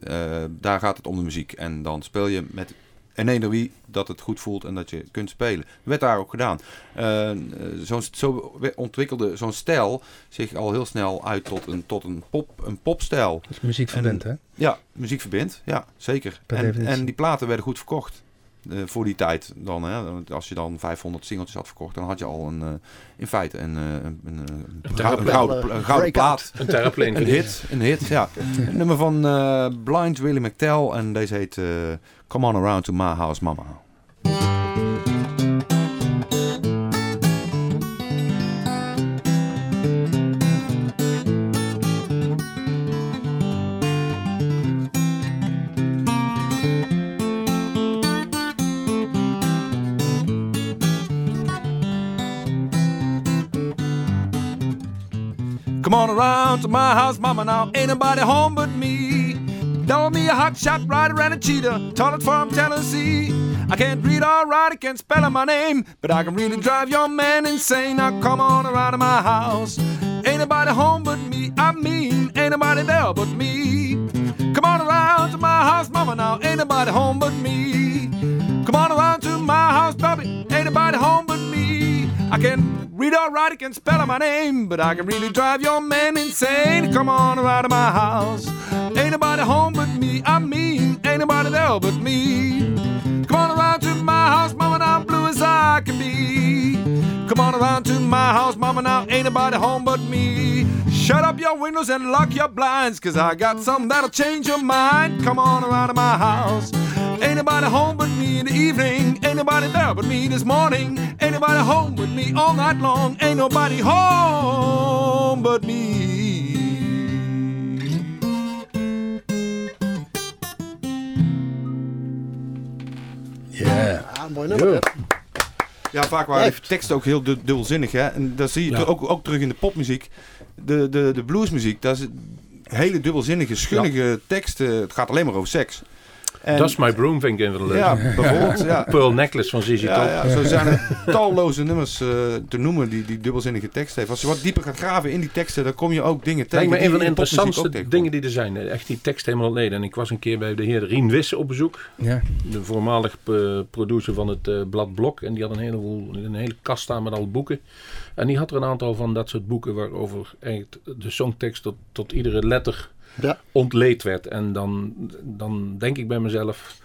Daar gaat het om de muziek. En dan speel je met ene wie dat het goed voelt en dat je kunt spelen. Werd daar ook gedaan. Eh, zo'n- zo ontwikkelde zo'n stijl zich al heel snel uit tot een, tot een, pop, een popstijl. Dus muziek verbindt, hè? Ja, muziek verbindt. Ja, zeker. En, en die platen werden goed verkocht. Eh, voor die tijd dan. Hè. Als je dan 500 singeltjes had verkocht, dan had je al een, eh, in feite een, eh, een, een, een, Een gouden- een gouden, plaat. Een terraplane Een hit, een hit, ja. Een nummer van eh, Blind Willie McTell en deze heet Come On Around to My House Mama. Come on around to my house, mama. Now ain't nobody home but me. Double me a hot shot, right around a cheetah, toilet from Tennessee. I can't read or write, I can't spell my name, but I can really drive your man insane. Now come on around to my house. Ain't nobody home but me. I mean, ain't nobody there but me. Come on around to my house, mama. Now ain't nobody home but me. Come on around to my house, baby. Ain't nobody home but me. I can read or write, I can spell out my name, but I can really drive your man insane. Come on around to my house. Ain't nobody home but me. I mean, ain't nobody there but me. Come on around to my house, mama. Now I'm blue as I can be. Come on around to my house, mama. Now ain't nobody home but me. Shut up your windows and lock your blinds, cause I got something that'll change your mind. Come on around to my house. Ain't nobody home but me in the evening. Ain't nobody there but me this morning. Ain't nobody home with me all night long. Ain't nobody home but me. Ja. Ah, mooi nummer. Ja, vaak waren de teksten ook heel du- dubbelzinnig. Hè? En dat zie je Ja. ook, ook terug in de popmuziek. De, de, de bluesmuziek, dat is hele dubbelzinnige, schunnige teksten. Het gaat alleen maar over seks. En, That's My Broom vind ik een van de Ja, bijvoorbeeld. Ja. Pearl Necklace van ZZ Top. Ja, ja, zo zijn er talloze nummers eh, te noemen die, die dubbelzinnige teksten heeft. Als je wat dieper gaat graven in die teksten, dan kom je ook dingen tegen. Lijkt me een van de interessantste dingen die er zijn. Echt die tekst helemaal leden. En ik was een keer bij de heer Rien Wisse op bezoek. ja. De voormalig eh, producer van het eh, blad Blok. En die had een, heleboel, een hele kast staan met al boeken. En die had er een aantal van dat soort boeken waarover echt de songtekst tot, tot iedere letter Ja. ontleed werd. En dan, dan denk ik bij mezelf...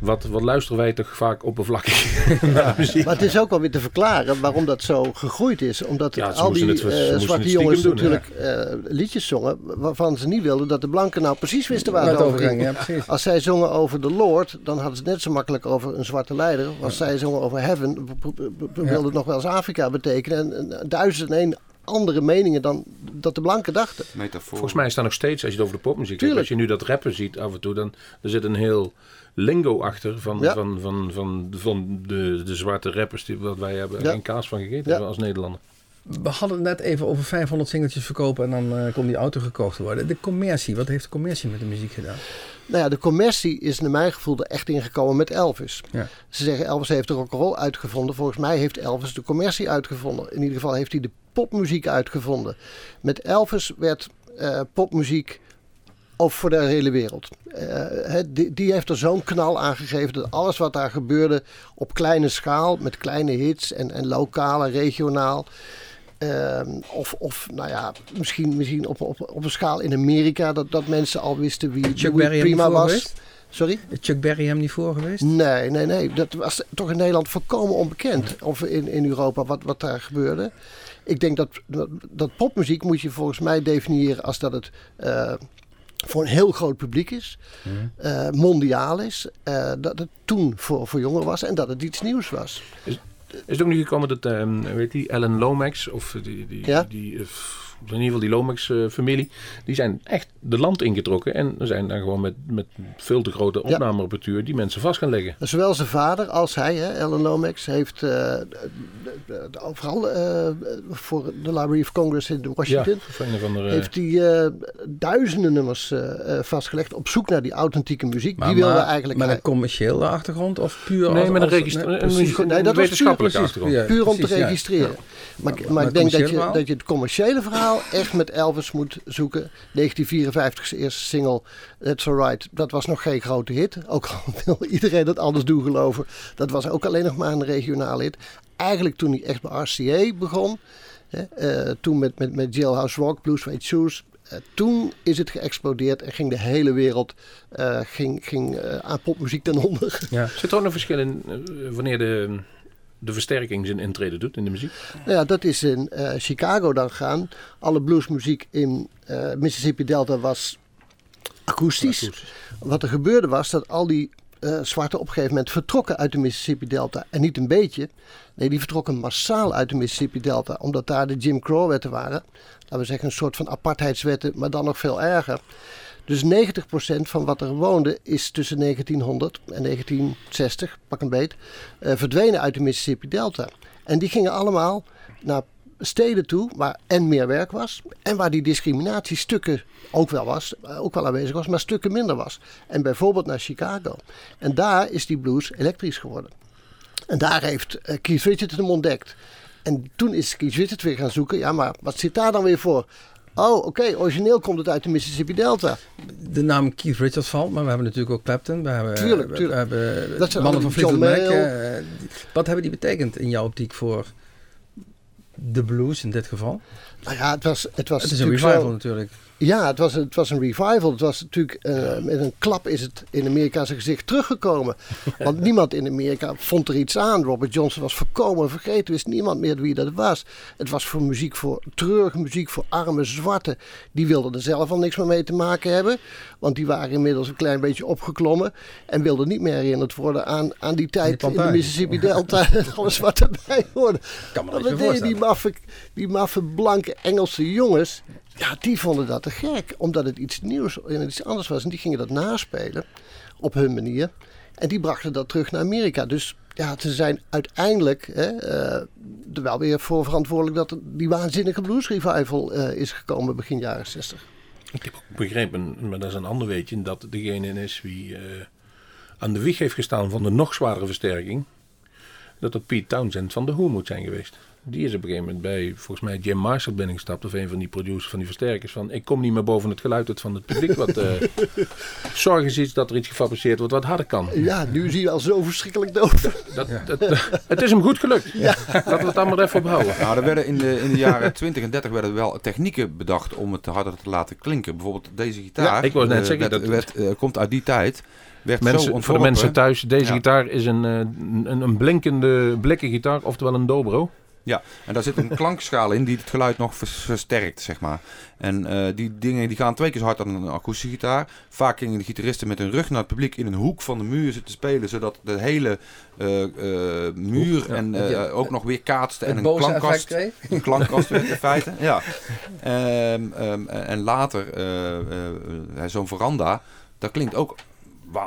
Wat, wat luisteren wij toch vaak oppervlakkig naar muziek. Maar het is ook wel weer te verklaren waarom dat zo gegroeid is. Omdat Ja, al die het- eh, zwarte jongens doen, natuurlijk eh, liedjes zongen waarvan ze niet wilden dat de blanken nou precies wisten waar het over ging. ja. Als zij zongen over de Lord, dan hadden ze het net zo makkelijk over een zwarte leider. Als zij zongen over Heaven, wilde het nog wel eens Afrika betekenen. En, en duizend en één andere meningen dan dat de blanken dachten. Metafoor. Volgens mij is dat nog steeds, als je het over de popmuziek hebt, Tuurlijk. als je nu dat rappen ziet af en toe, dan er zit een heel lingo achter van, Ja. van, van, van, van de, de zwarte rappers die wat wij hebben Ja. geen kaas van gegeten Ja. als Nederlander. We hadden het net even over 500 singeltjes verkopen en dan eh, kon die auto gekocht worden. De commercie, wat heeft de commercie met de muziek gedaan? Nou ja, de commercie is naar mijn gevoel er echt ingekomen met Elvis. Ja. Ze zeggen Elvis heeft de rock'n'roll uitgevonden. Volgens mij heeft Elvis de commercie uitgevonden. In ieder geval heeft hij de popmuziek uitgevonden. Met Elvis werd eh, popmuziek of voor de hele wereld. Eh, die, die heeft er zo'n knal aan gegeven dat alles wat daar gebeurde op kleine schaal, met kleine hits en, en lokaal en regionaal. ehm, of, of nou ja, misschien, misschien op, op, op een schaal in Amerika, dat, dat mensen al wisten wie, Chuck wie Berry prima was. geweest? Sorry? Chuck Berry hem niet voor geweest? Nee, nee, nee. Dat was toch in Nederland volkomen onbekend. Of in, in Europa, wat, wat daar gebeurde. Ik denk dat, dat, dat popmuziek moet je volgens mij definiëren als dat het eh, voor een heel groot publiek is. eh, mondiaal is. eh, dat het toen voor, voor jongeren was en dat het iets nieuws was. Is het ook niet gekomen dat, ehm weet die, Ellen Lomax, of die, die, Ja. die in ieder geval die Lomax-familie, die zijn echt de land ingetrokken en zijn dan gewoon met, met veel te grote Ja. opnameapparatuur die mensen vast gaan leggen. Zowel zijn vader als hij, hè, Alan Lomax, heeft eh, de- de- de- overal eh, voor de Library of Congress in Washington. Ja, of een of andere... heeft hij eh, duizenden nummers eh, eh, vastgelegd op zoek naar die authentieke muziek. die wilde eigenlijk Met een commerciële achtergrond of puur nee, als- met een, registra- nee, precies. dat was wetenschappelijke Precies, achtergrond. puur om precies, te registreren. Ja. Maar, Maar- maar, maar ik denk dat je, dat je het commerciële verhaal echt met Elvis moet zoeken. 1954 eerste single, That's Alright. Dat was nog geen grote hit. Ook al wil iedereen dat anders doen geloven. Dat was ook alleen nog maar een regionale hit. Eigenlijk toen hij echt bij RCA begon. Hè, eh, toen met, met, met Jailhouse Rock, Blue Suede Shoes. eh, toen is het geëxplodeerd en ging de hele wereld eh, ging, ging, aan popmuziek ten onder. Ja. Zit er ook een verschil in wanneer de, de versterking zijn intrede doet in de muziek? Nou ja, dat is in eh, Chicago dan gaan. Alle bluesmuziek in eh, Mississippi Delta was akoestisch. Wat er gebeurde was dat al die eh zwarten op een gegeven moment vertrokken uit de Mississippi Delta. En niet een beetje. Nee, die vertrokken massaal uit de Mississippi Delta. Omdat daar de Jim Crow wetten waren. Laten we zeggen een soort van apartheidswetten, maar dan nog veel erger. Dus 90% van wat er woonde is tussen 1900 en 1960, pak een beet, eh, verdwenen uit de Mississippi Delta. En die gingen allemaal naar steden toe waar en meer werk was en waar die discriminatie stukken ook wel was, eh, ook wel aanwezig was, maar stukken minder was. En bijvoorbeeld naar Chicago. En daar is die blues elektrisch geworden. En daar heeft eh, Keith Richards hem ontdekt. En toen is Keith Richards weer gaan zoeken, ja, maar wat zit daar dan weer voor? Oh, oké, origineel komt het uit de Mississippi Delta. De naam Keith Richards valt, maar we hebben natuurlijk ook Clapton. We hebben, Tuurlijk, we- tuurlijk. We hebben Dat mannen van Fleetwood Mac. Eh, wat hebben die betekend in jouw optiek voor de blues in dit geval? Nou ja, het was, het was Het is een revival zo- natuurlijk. Ja, het was, het was een revival. Het was natuurlijk, eh, met een klap is het in Amerika zijn gezicht teruggekomen. Want niemand in Amerika vond er iets aan. Robert Johnson was voorkomen vergeten, wist niemand meer wie dat was. Het was voor muziek, voor treurige muziek, voor arme zwarten. Die wilden er zelf al niks meer mee te maken hebben. Want die waren inmiddels een klein beetje opgeklommen. En wilden niet meer herinnerd worden aan, aan die tijd in de. Mississippi Delta. en alles wat erbij hoorde. Kan me dat deden die maffe, die maffe blanke Engelse jongens? Ja, die vonden dat te gek. Omdat het iets nieuws en iets anders was. En die gingen dat naspelen op hun manier. En die brachten dat terug naar Amerika. Dus ja, ze zijn uiteindelijk hè, eh, er wel weer voor verantwoordelijk dat die waanzinnige blues revival eh, is gekomen begin jaren 60. Ik heb ook begrepen, maar dat is een ander weetje, dat degene is wie eh, aan de wieg heeft gestaan van de nog zwaardere versterking, dat dat Pete Townsend van de Who moet zijn geweest. Die is op een gegeven moment bij, volgens mij, Jim Marshall binnengestapt, of een van die producers van die versterkers, van ik kom niet meer boven het geluid uit van het publiek, wat eh zorg eens iets dat er iets gefabriceerd wordt wat harder kan. Ja, nu zie je al zo verschrikkelijk doof. Dat, dat- het is hem goed gelukt. Laten we het dan maar even ophouden. Nou, er werden in de, in de jaren 20 en 30 werden wel technieken bedacht om het harder te laten klinken. Bijvoorbeeld deze gitaar. Ja, ik wou net eh, zeggen, dat- werd, eh, komt uit die tijd. Mensen, voor de mensen thuis, deze Ja. gitaar is een, een, een blinkende, blikken gitaar, oftewel een dobro. En daar zit een klankschaal in die het geluid nog vers- versterkt, zeg maar. En eh, die dingen die gaan twee keer zo hard dan een akoestische gitaar. Vaak gingen de gitaristen met hun rug naar het publiek in een hoek van de muur zitten spelen, zodat de hele eh, eh, muur Ja. en ook nog weer kaatste en een klankkast. Een klankkast werd in feite, ja. Ehm, ehm, en later, zo'n veranda, dat klinkt ook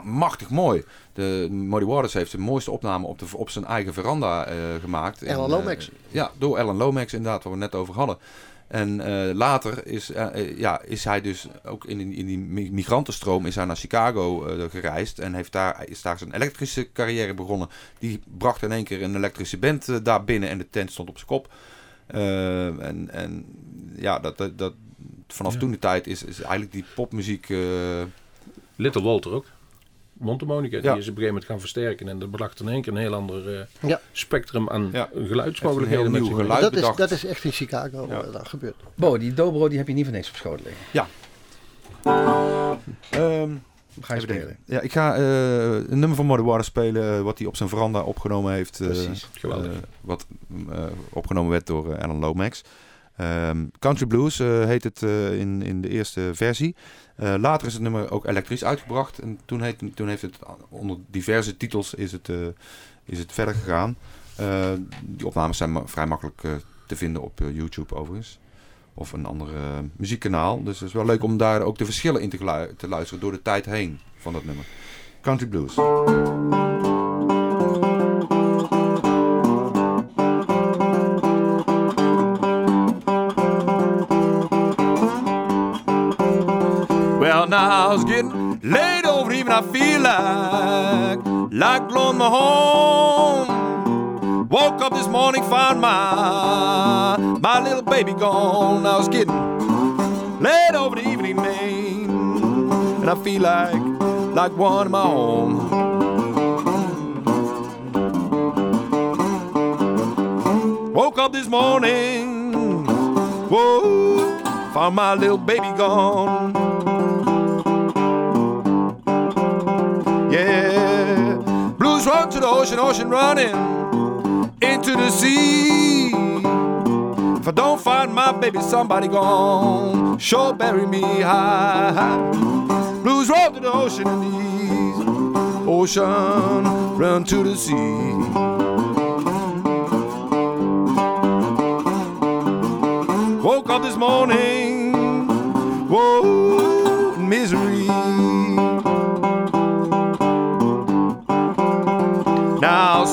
machtig mooi. De Muddy Waters heeft de mooiste opname op, de, op zijn eigen veranda eh, gemaakt. Alan En, eh, Lomax. ja, door Alan Lomax inderdaad, waar we het net over hadden. En eh, later is, ja, is hij dus ook in, die- in die mi- migrantenstroom is hij naar Chicago eh, gereisd. En heeft daar, is daar zijn elektrische carrière begonnen. Die bracht in één keer een elektrische band daar binnen en de tent stond op zijn kop. Eh, en, en ja, dat, dat, dat, vanaf Ja. toen de tijd is, is eigenlijk die popmuziek... eh, Little Walter ook. Mondharmonica, die Ja. is op een gegeven moment gaan versterken. En dat bracht in één keer een heel ander eh, Ja. spectrum aan Ja. geluidsmogelijkheden. Een heel met nieuw zich mee. geluid. dat, is, dat is echt in Chicago Ja. eh, daar gebeurd. Bo, die dobro die heb je niet voor niks op schoot liggen. ehm, Ga je Even spelen. Ja, ik ga eh, een nummer van Muddy Waters spelen, wat hij op zijn veranda opgenomen heeft. Precies. Geweldig. wat eh, opgenomen werd door Alan Lomax. Ehm, Country Blues eh, heet het eh, in, in de eerste versie. Eh, later is het nummer ook elektrisch uitgebracht. En toen, heet, toen heeft het onder diverse titels is het, is het verder gegaan. Die opnames zijn vrij makkelijk te vinden op YouTube overigens. Of een ander muziekkanaal. Dus het is wel leuk om daar ook de verschillen in te luisteren door de tijd heen van dat nummer. Country Blues. Now it's getting late over even. I feel like like blowing my home. Woke up this morning, found my my little baby gone. I was getting late over the evening, and I feel like like one of my own. Woke up this morning, whoa, found my little baby gone. To the ocean, ocean running into the sea. If I don't find my baby, somebody gone, sure bury me high. Blues roll to the ocean and these ocean run to the sea. Woke up this morning,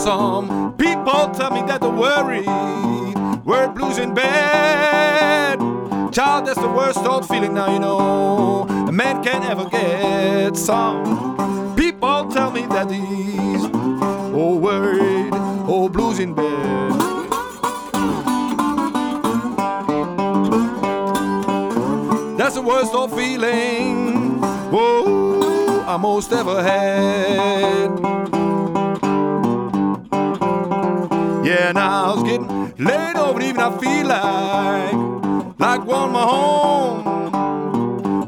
some people tell me that they're worried, word blues in bed. Child, that's the worst old feeling now you know a man can't ever get. Some people tell me that these oh worried, oh blues in bed. That's the worst old feeling, whoa, I most ever had. Yeah, I was getting late over even. I feel like like one my home.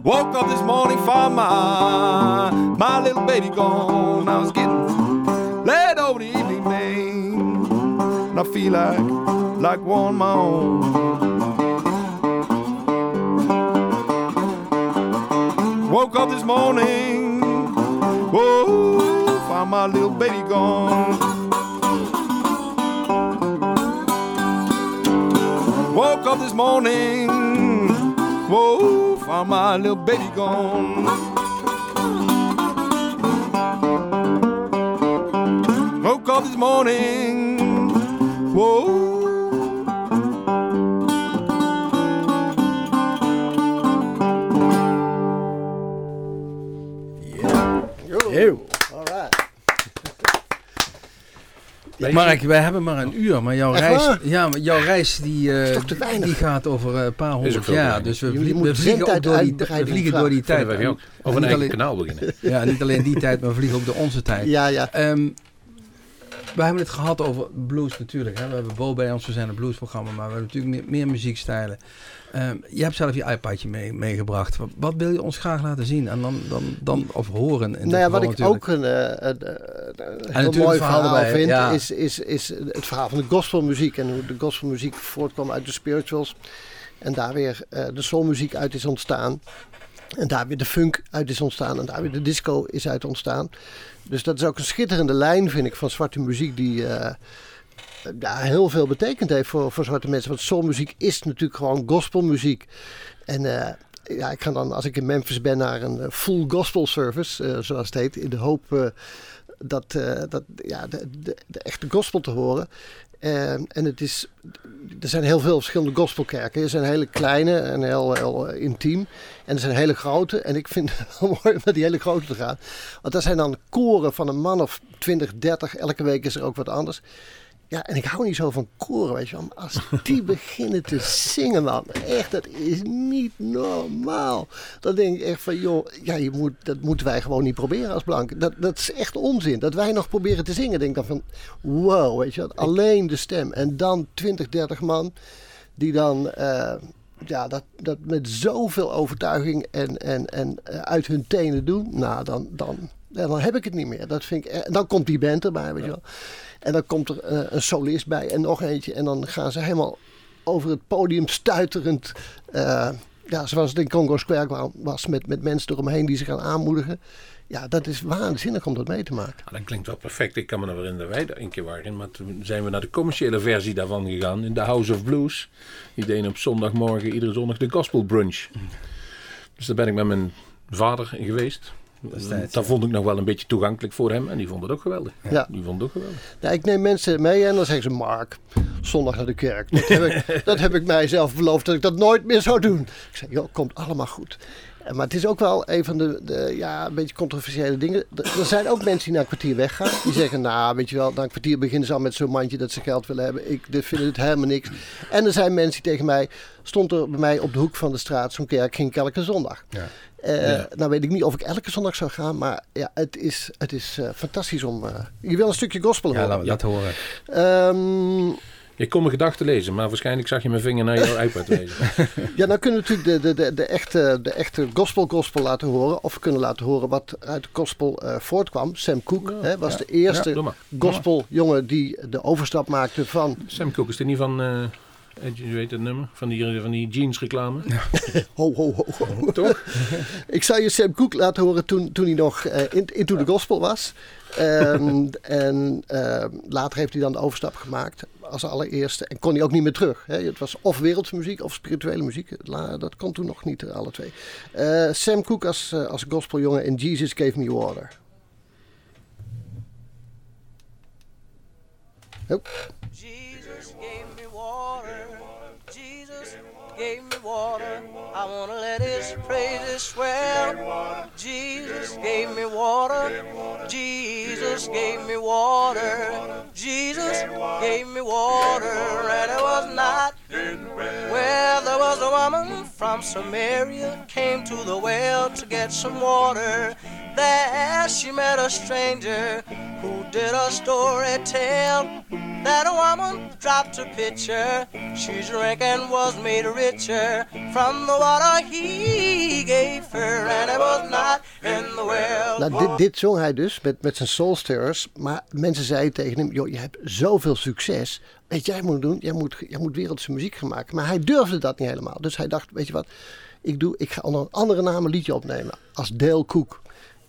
Woke up this morning, found my my little baby gone. Now it's getting late over the evening, man, and I feel like like one my own. Woke up this morning, whoa, found my little baby gone. Up this morning, whoa, found my little baby gone. Woke up this morning, whoa. Mark, wij hebben maar een uur, maar jouw Echt reis, waar? ja, maar jouw reis die, eh, die gaat over eh, een paar honderd jaar. Dus we, vlie- vliegen ook door die, we vliegen door die tijd. Of een eigen alleen- kanaal beginnen. Ja, niet alleen die tijd, maar we vliegen ook de onze tijd. Ja, ja. Ehm, we hebben het gehad over blues natuurlijk. Hè? We hebben Bo bij ons, we zijn een bluesprogramma, maar we hebben natuurlijk meer, meer muziekstijlen. Ehm, je hebt zelf je iPadje mee, meegebracht. Wat, wat wil je ons graag laten zien en dan, dan, dan of horen? In Nou ja, wat ik natuurlijk. ook een, eh, een, eh, een heel natuurlijk mooi verhaal verhaal erbij, vind, ja. is, is, is het verhaal van de gospelmuziek. En hoe de gospelmuziek voortkwam uit de spirituals. En daar weer eh, de soulmuziek uit is ontstaan. En daar weer de funk uit is ontstaan. En daar weer de disco is uit ontstaan. Dus dat is ook een schitterende lijn, vind ik, van zwarte muziek. Die eh, ja, heel veel betekend heeft voor, voor zwarte mensen. Want soulmuziek is natuurlijk gewoon gospelmuziek. En eh, ja, ik ga dan, als ik in Memphis ben, naar een eh, full gospel service, zoals het heet. In de hoop dat, dat, ja, de, de echte gospel te horen. Eh, en het is, er zijn heel veel verschillende gospelkerken. Er zijn hele kleine en heel, heel eh, intiem. En er zijn hele grote. En ik vind het wel mooi om naar die hele grote te gaan. Want dat zijn dan koren van een man of 20, 30. Elke week is er ook wat anders. Ja, en ik hou niet zo van koren, weet je wel. Maar als die beginnen te zingen, man. Echt, dat is niet normaal. Dan denk ik echt van, joh, ja, je moet, dat moeten wij gewoon niet proberen als blanken. Dat, dat is echt onzin. Dat wij nog proberen te zingen. Denk dan van, wow, weet je wel. Alleen de stem. En dan 20, 30 man die dan... eh, ja, dat, dat met zoveel overtuiging en, en, en eh, uit hun tenen doen. Nou, dan, dan, dan heb ik het niet meer. Dat vind ik, en dan komt die band erbij, weet je wel. En dan komt er eh, een solist bij en nog eentje. En dan gaan ze helemaal over het podium stuiterend. eh, ja, zoals het in Congo Square wa- was met, met mensen eromheen die ze gaan aanmoedigen. Ja, dat is waanzinnig om dat mee te maken. Ja, dat klinkt wel perfect. Ik kan me nog herinneren dat wij daar een keer waren. Maar toen zijn we naar de commerciële versie daarvan gegaan. In de House of Blues. Die deden op zondagmorgen, iedere zondag, de gospel brunch. Dus daar ben ik met mijn vader geweest. Destijds, dat vond ik nog wel een beetje toegankelijk voor hem. En die vond het ook geweldig. Ja. Die vond het ook geweldig. Ja, ik neem mensen mee en dan zeggen ze: Mark, zondag naar de kerk. Dat heb, ik, dat heb ik mijzelf beloofd dat ik dat nooit meer zou doen. Ik zeg: joh, komt allemaal goed. Eh, Maar het is ook wel een van de, de ja, een beetje controversiële dingen. Er zijn ook mensen die na een kwartier weggaan. Die zeggen, nou, weet je wel, na een kwartier beginnen ze al met zo'n mandje dat ze geld willen hebben. Ik dit vind het helemaal niks. En er zijn mensen die tegen mij, stond er bij mij op de hoek van de straat zo'n kerk, ging ik elke zondag. Ja. Eh, Ja. Nou weet ik niet of ik elke zondag zou gaan, maar ja, het is, het is eh, fantastisch om... je wil een stukje gospel Ja, horen. laat, laat horen. Je kon mijn gedachten lezen, maar waarschijnlijk zag je mijn vinger naar jouw iPad wijzen. ja, dan kunnen we natuurlijk de, de, de, de, echte, de echte gospel gospel laten horen. Of we kunnen laten horen wat uit de gospel eh, voortkwam. Sam Cooke hè, was de eerste Ja, gospeljongen die de overstap maakte van... Sam Cooke, is dit niet van... eh, je weet het nummer? Van die, van die jeans reclame? Ho, ho, ho, ho. Toch? ik zou je Sam Cooke laten horen toen, toen hij nog eh, in, into the gospel was. Ehm, en ehm, later heeft hij dan de overstap gemaakt als allereerste. En kon hij ook niet meer terug. Hè. Het was of wereldse muziek of spirituele muziek. Dat kon toen nog niet, alle twee. Eh, Sam Cooke als, eh, als gospeljongen in Jesus Gave Me Water. Jesus gave me water. Jesus gave me water. I wanna let his praises swell. Jesus gave me water. Jesus gave me water. Jesus gave me water. And it was not where there was a woman from Samaria came to the well to get some water. There she met a stranger who did a story tell that a woman dropped a pitcher. She drank was made richer from the water he gave her, and it was not in the well. Nou, dit, dit zong hij dus met, met zijn Soulstirrers. Maar mensen zeiden tegen hem: joh, je hebt zoveel succes. Weet jij moet doen? Jij moet, jij moet wereldse muziek gaan maken. Maar hij durfde dat niet helemaal. Dus hij dacht: weet je wat, ik, doe, ik ga onder een andere naam een liedje opnemen. Als Dale Cook.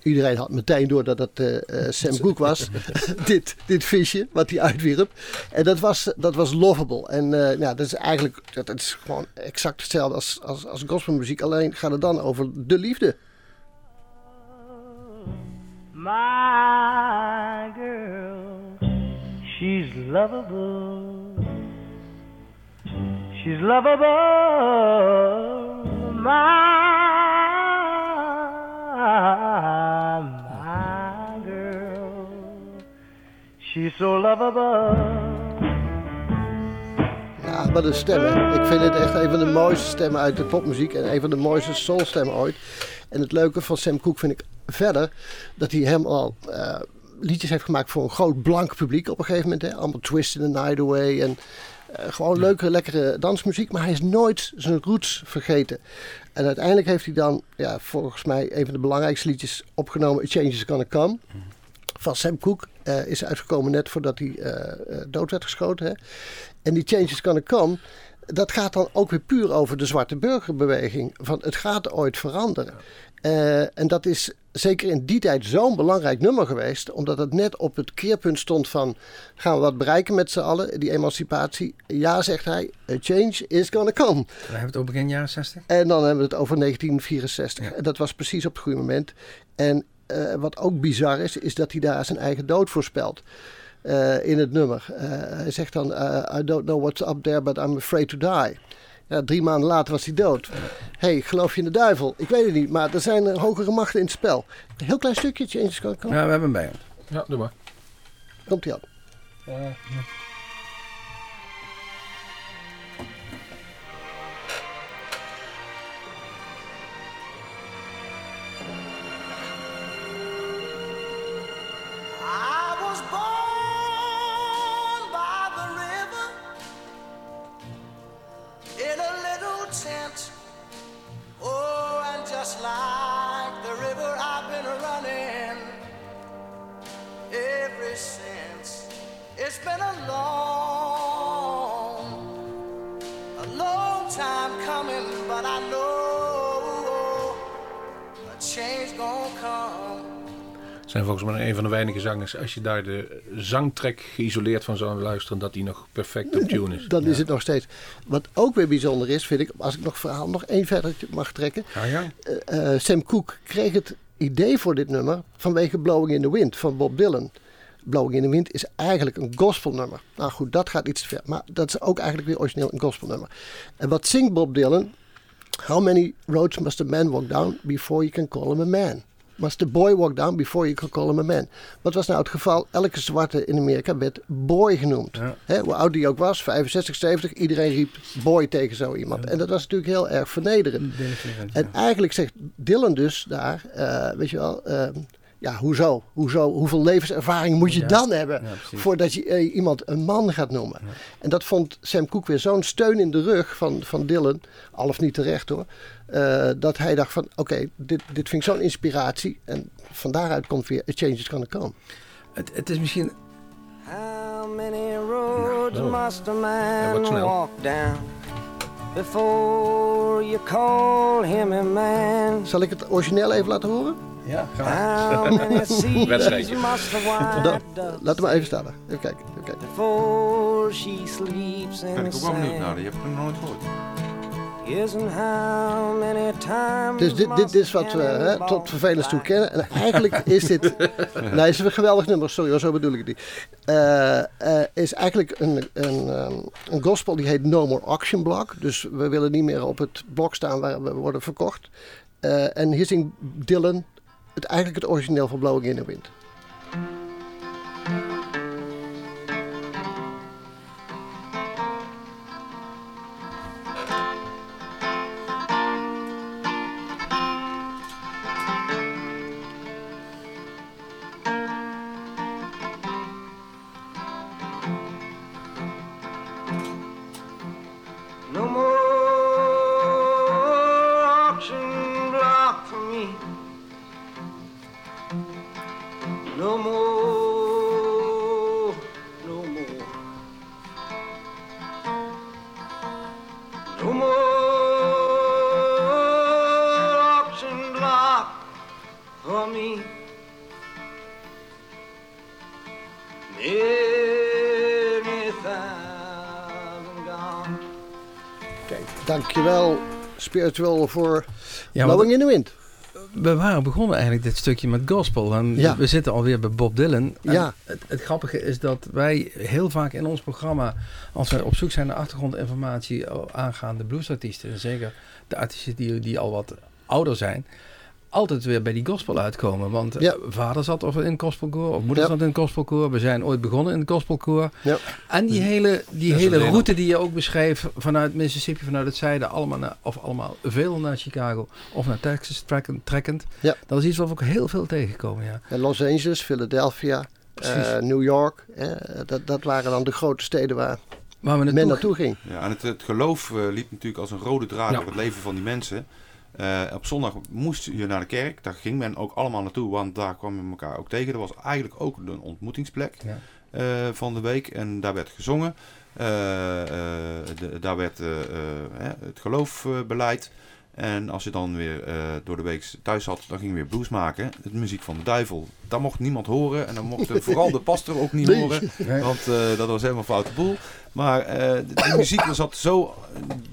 Iedereen had meteen door dat het eh, eh, Sam Cooke was. dit, dit visje wat hij uitwierp. En dat was, dat was lovable. En eh, ja, dat is eigenlijk dat, dat is gewoon exact hetzelfde als, als, als gospelmuziek. Alleen gaat het dan over de liefde. My girl, she's lovable. She's lovable, my, my She's so lovable. Ja, maar de stemmen. Ik vind het echt een van de mooiste stemmen uit de popmuziek. En een van de mooiste soulstemmen ooit. En het leuke van Sam Cooke vind ik verder dat hij helemaal eh, liedjes heeft gemaakt voor een groot blank publiek op een gegeven moment. Hè? Allemaal Twist in the Night Away en eh, gewoon leuke, lekkere dansmuziek. Maar hij is nooit zijn roots vergeten. En uiteindelijk heeft hij dan, ja, volgens mij, een van de belangrijkste liedjes opgenomen. A Change is Gonna Come. Van Sam Cooke eh, is uitgekomen net voordat hij eh, eh, dood werd geschoten. Hè? En die Change is Gonna Come, dat gaat dan ook weer puur over de zwarte burgerbeweging. Van het gaat ooit veranderen. En dat is zeker in die tijd zo'n belangrijk nummer geweest. Omdat het net op het keerpunt stond van... gaan we wat bereiken met z'n allen, die emancipatie. Ja, zegt hij, a change is gonna come. Dan hebben we het over begin jaren 60. En dan hebben we het over 1964. En dat was precies op het goede moment. En eh, wat ook bizar is, is dat hij daar zijn eigen dood voorspelt. eh, in het nummer. Eh, hij zegt dan, eh, I don't know what's up there, but I'm afraid to die. Ja, drie maanden later was hij dood. hey, geloof je in de duivel? Ik weet het niet, maar er zijn hogere machten in het spel. Een heel klein stukje, kan Ja, we hebben hem bij hem. Ja, doe maar. Komt hij aan. I been a long, a long time coming, but I know a change gonna come. Zijn volgens mij een van de weinige zangers. Als je daar de zangtrek geïsoleerd van zou luisteren, dat die nog perfect op tune is. Dan is het nog steeds. Wat ook weer bijzonder is, vind ik, als ik nog verhaal nog één verder mag trekken. Ja, ja. Eh, eh, Sam Cooke kreeg het idee voor dit nummer vanwege Blowing in the Wind van Bob Dylan. Blowing in the Wind is eigenlijk een gospelnummer. Nou goed, dat gaat iets te ver. Maar dat is ook eigenlijk weer origineel een gospelnummer. En wat zingt Bob Dylan? How many roads must a man walk down before you can call him a man? Must the boy walk down before you can call him a man? Wat was nou het geval? Elke zwarte in Amerika werd boy genoemd. Ja. Hoe oud die ook was, 65, 70, iedereen riep boy tegen zo iemand. En dat was natuurlijk heel erg vernederend. En eigenlijk zegt Dylan dus daar, eh, weet je wel, ehm, ja, hoezo? hoezo? Hoeveel levenservaring moet je Ja. dan hebben Ja, voordat je eh, iemand een man gaat noemen? En dat vond Sam Cooke weer zo'n steun in de rug van, van Dylan, al of niet terecht hoor, eh, dat hij dacht van, oké, dit, dit vind ik zo'n inspiratie en van daaruit komt weer A Change is Gonna Come. Het, het is misschien... How many roads Nou, must a hij man wordt snel. walk down before you call him a man? Zal ik het origineel even laten horen? Ja, graag. Wedstrijdje. hem maar even staan. Even kijken. Even kijken. before she sleeps in Ben the ik ook wel benieuwd naar. sand? Die heb ik nog nooit gehoord. Dus dit, dit is wat we hè, tot vervelens toe kennen. En eigenlijk is dit... nee, is een geweldig nummer. Sorry zo bedoel ik het niet. Eh, eh, is eigenlijk een, een, ehm, een gospel die heet No More Auction Block. Dus we willen niet meer op het blok staan waar we worden verkocht. Eh, en hier zingt Dylan het, eigenlijk het origineel van Blowing in the Wind. Dankjewel Spiritual voor Ja, Blowing in the Wind. we waren begonnen eigenlijk dit stukje met gospel. En Ja. we zitten alweer bij Bob Dylan. En Ja. Het, het grappige is dat wij heel vaak in ons programma, als wij op zoek zijn naar achtergrondinformatie aangaande bluesartiesten, en zeker de artiesten die, die al wat ouder zijn, altijd weer bij die gospel uitkomen. Want eh, Ja. vader zat of in een gospelkoor, of moeder Ja. zat in een gospelkoor. We zijn ooit begonnen in een gospelkoor. Ja. En die hele, die hele route die je ook beschreef vanuit Mississippi, vanuit het zuiden, allemaal naar, of allemaal veel naar Chicago of naar Texas trekkend. trekkend. Ja. Dat is iets wat we ook heel veel tegenkomen, ja. En Los Angeles, Philadelphia, eh, New York. eh, dat, dat waren dan de grote steden waar Waar we men naartoe naartoe ging. Ja, en het, het geloof eh, liep natuurlijk als een rode draad Ja. door het leven van die mensen. Eh, op zondag moest je naar de kerk. Daar ging men ook allemaal naartoe, want daar kwam je elkaar ook tegen. Dat was eigenlijk ook een ontmoetingsplek Ja. eh, van de week. En daar werd gezongen. Eh, de- daar werd het geloof beleid. En als je dan weer eh, door de week thuis zat, dan ging je weer blues maken. Het muziek van de duivel. Dat mocht niemand horen. En dan mocht vooral de pastor ook niet Nee. horen. Want eh, dat was helemaal foute boel. Maar eh, die muziek zat zo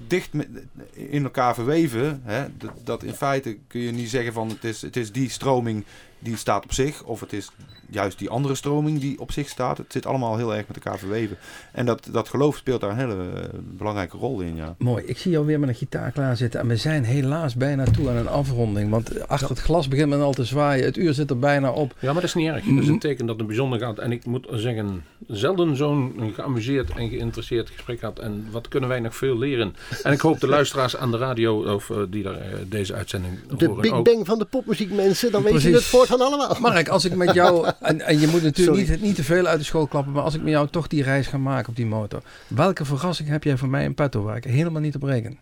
dicht met, in elkaar verweven. Hè, dat, dat in feite kun je niet zeggen van het is, het is die stroming die staat op zich. Of het is juist die andere stroming die op zich staat. Het zit allemaal heel erg met elkaar verweven. En dat, dat geloof speelt daar een hele eh, belangrijke rol in. Ja. Mooi, ik zie jou weer met een gitaar klaarzitten. En we zijn helaas bijna toe aan een afronding. Want achter het glas begint men al te zwaaien. Het uur zit er bijna op. Ja, maar dat is niet erg. Dat is een teken dat het bijzonder gaat. En ik moet zeggen, zelden zo'n geamuseerd en geïnteresseerd gesprek gehad. En wat kunnen wij nog veel leren. En ik hoop de luisteraars aan de radio of, eh, die daar, eh, deze uitzending De horen Big ook. Bang van de popmuziek mensen, dan weet je het voortaan allemaal. Mark, als ik met jou, en, en je moet natuurlijk Sorry. niet, niet te veel uit de school klappen, maar als ik met jou toch die reis ga maken op die motor, welke verrassing heb jij voor mij in petto waar ik helemaal niet op reken?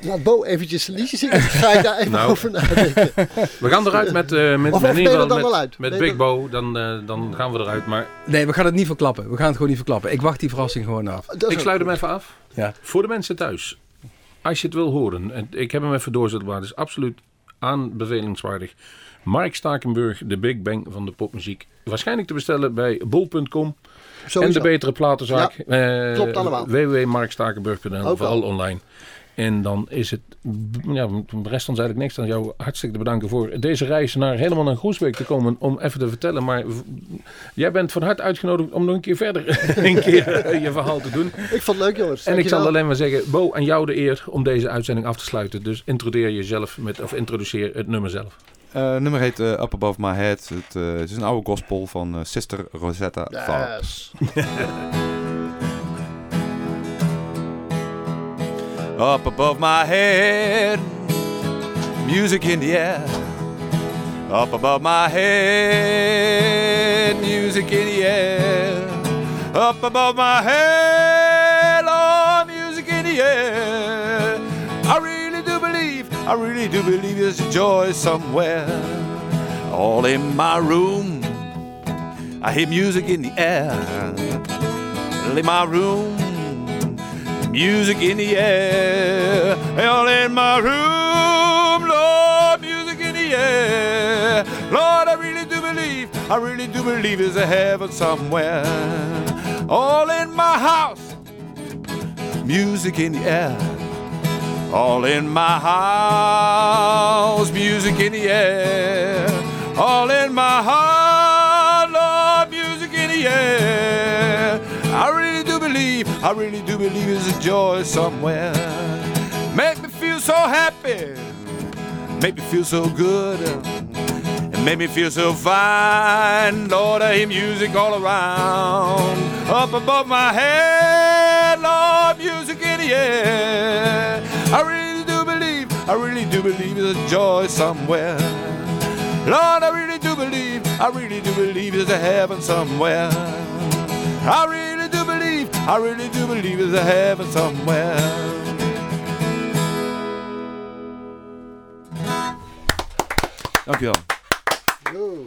Laat Bo eventjes een liedje zingen. Dan ga ik daar even Nou. over nadenken. We gaan eruit met, eh met, Of- met, dan met, wel uit? met Big Bo. Dan, eh, dan gaan we eruit. Maar Nee, we gaan het niet verklappen. We gaan het gewoon niet verklappen. Ik wacht die verrassing gewoon af. Ik sluit hem even af. Ja. Voor de mensen thuis. Als je het wil horen. En ik heb hem even doorzetbaar. Het is absoluut aanbevelingswaardig. Mark Stakenburg, de Big Bang van de popmuziek. Waarschijnlijk te bestellen bij bol.com. En de betere platenzaak. Eh, klopt allemaal. www.markstakenburg.nl Vooral online. En dan is het, ja, de rest ons eigenlijk niks dan jou hartstikke te bedanken voor deze reis naar helemaal naar Groesbeek te komen om even te vertellen. Maar jij bent van harte uitgenodigd om nog een keer verder een keer eh, je verhaal te doen. Ik vond het leuk jongens. En ik zal alleen maar zeggen, Bo, aan jou de eer om deze uitzending af te sluiten. Dus introduceer jezelf met, of introduceer het nummer zelf. Eh, het nummer heet eh, Up Above My Head. Het, eh, het is een oude gospel van eh, Sister Rosetta Tharpe. Yes. Up above my head, music in the air. Up above my head, music in the air. Up above my head, oh, music in the air. I really do believe, I really do believe there's joy somewhere. All in my room, I hear music in the air. In my room, music in the air. All in my room, Lord, music in the air. Lord, I really do believe, I really do believe there's a heaven somewhere. All in my house, music in the air. All in my house, music in the air. All in my heart, I really do believe there's a joy somewhere. Make me feel so happy, make me feel so good, and make me feel so fine. Lord, I hear music all around, up above my head. Lord, music in the air. I really do believe, I really do believe there's a joy somewhere. Lord, I really do believe, I really do believe there's a heaven somewhere. I really I really do believe there's a heaven somewhere. Dankjewel. Yo.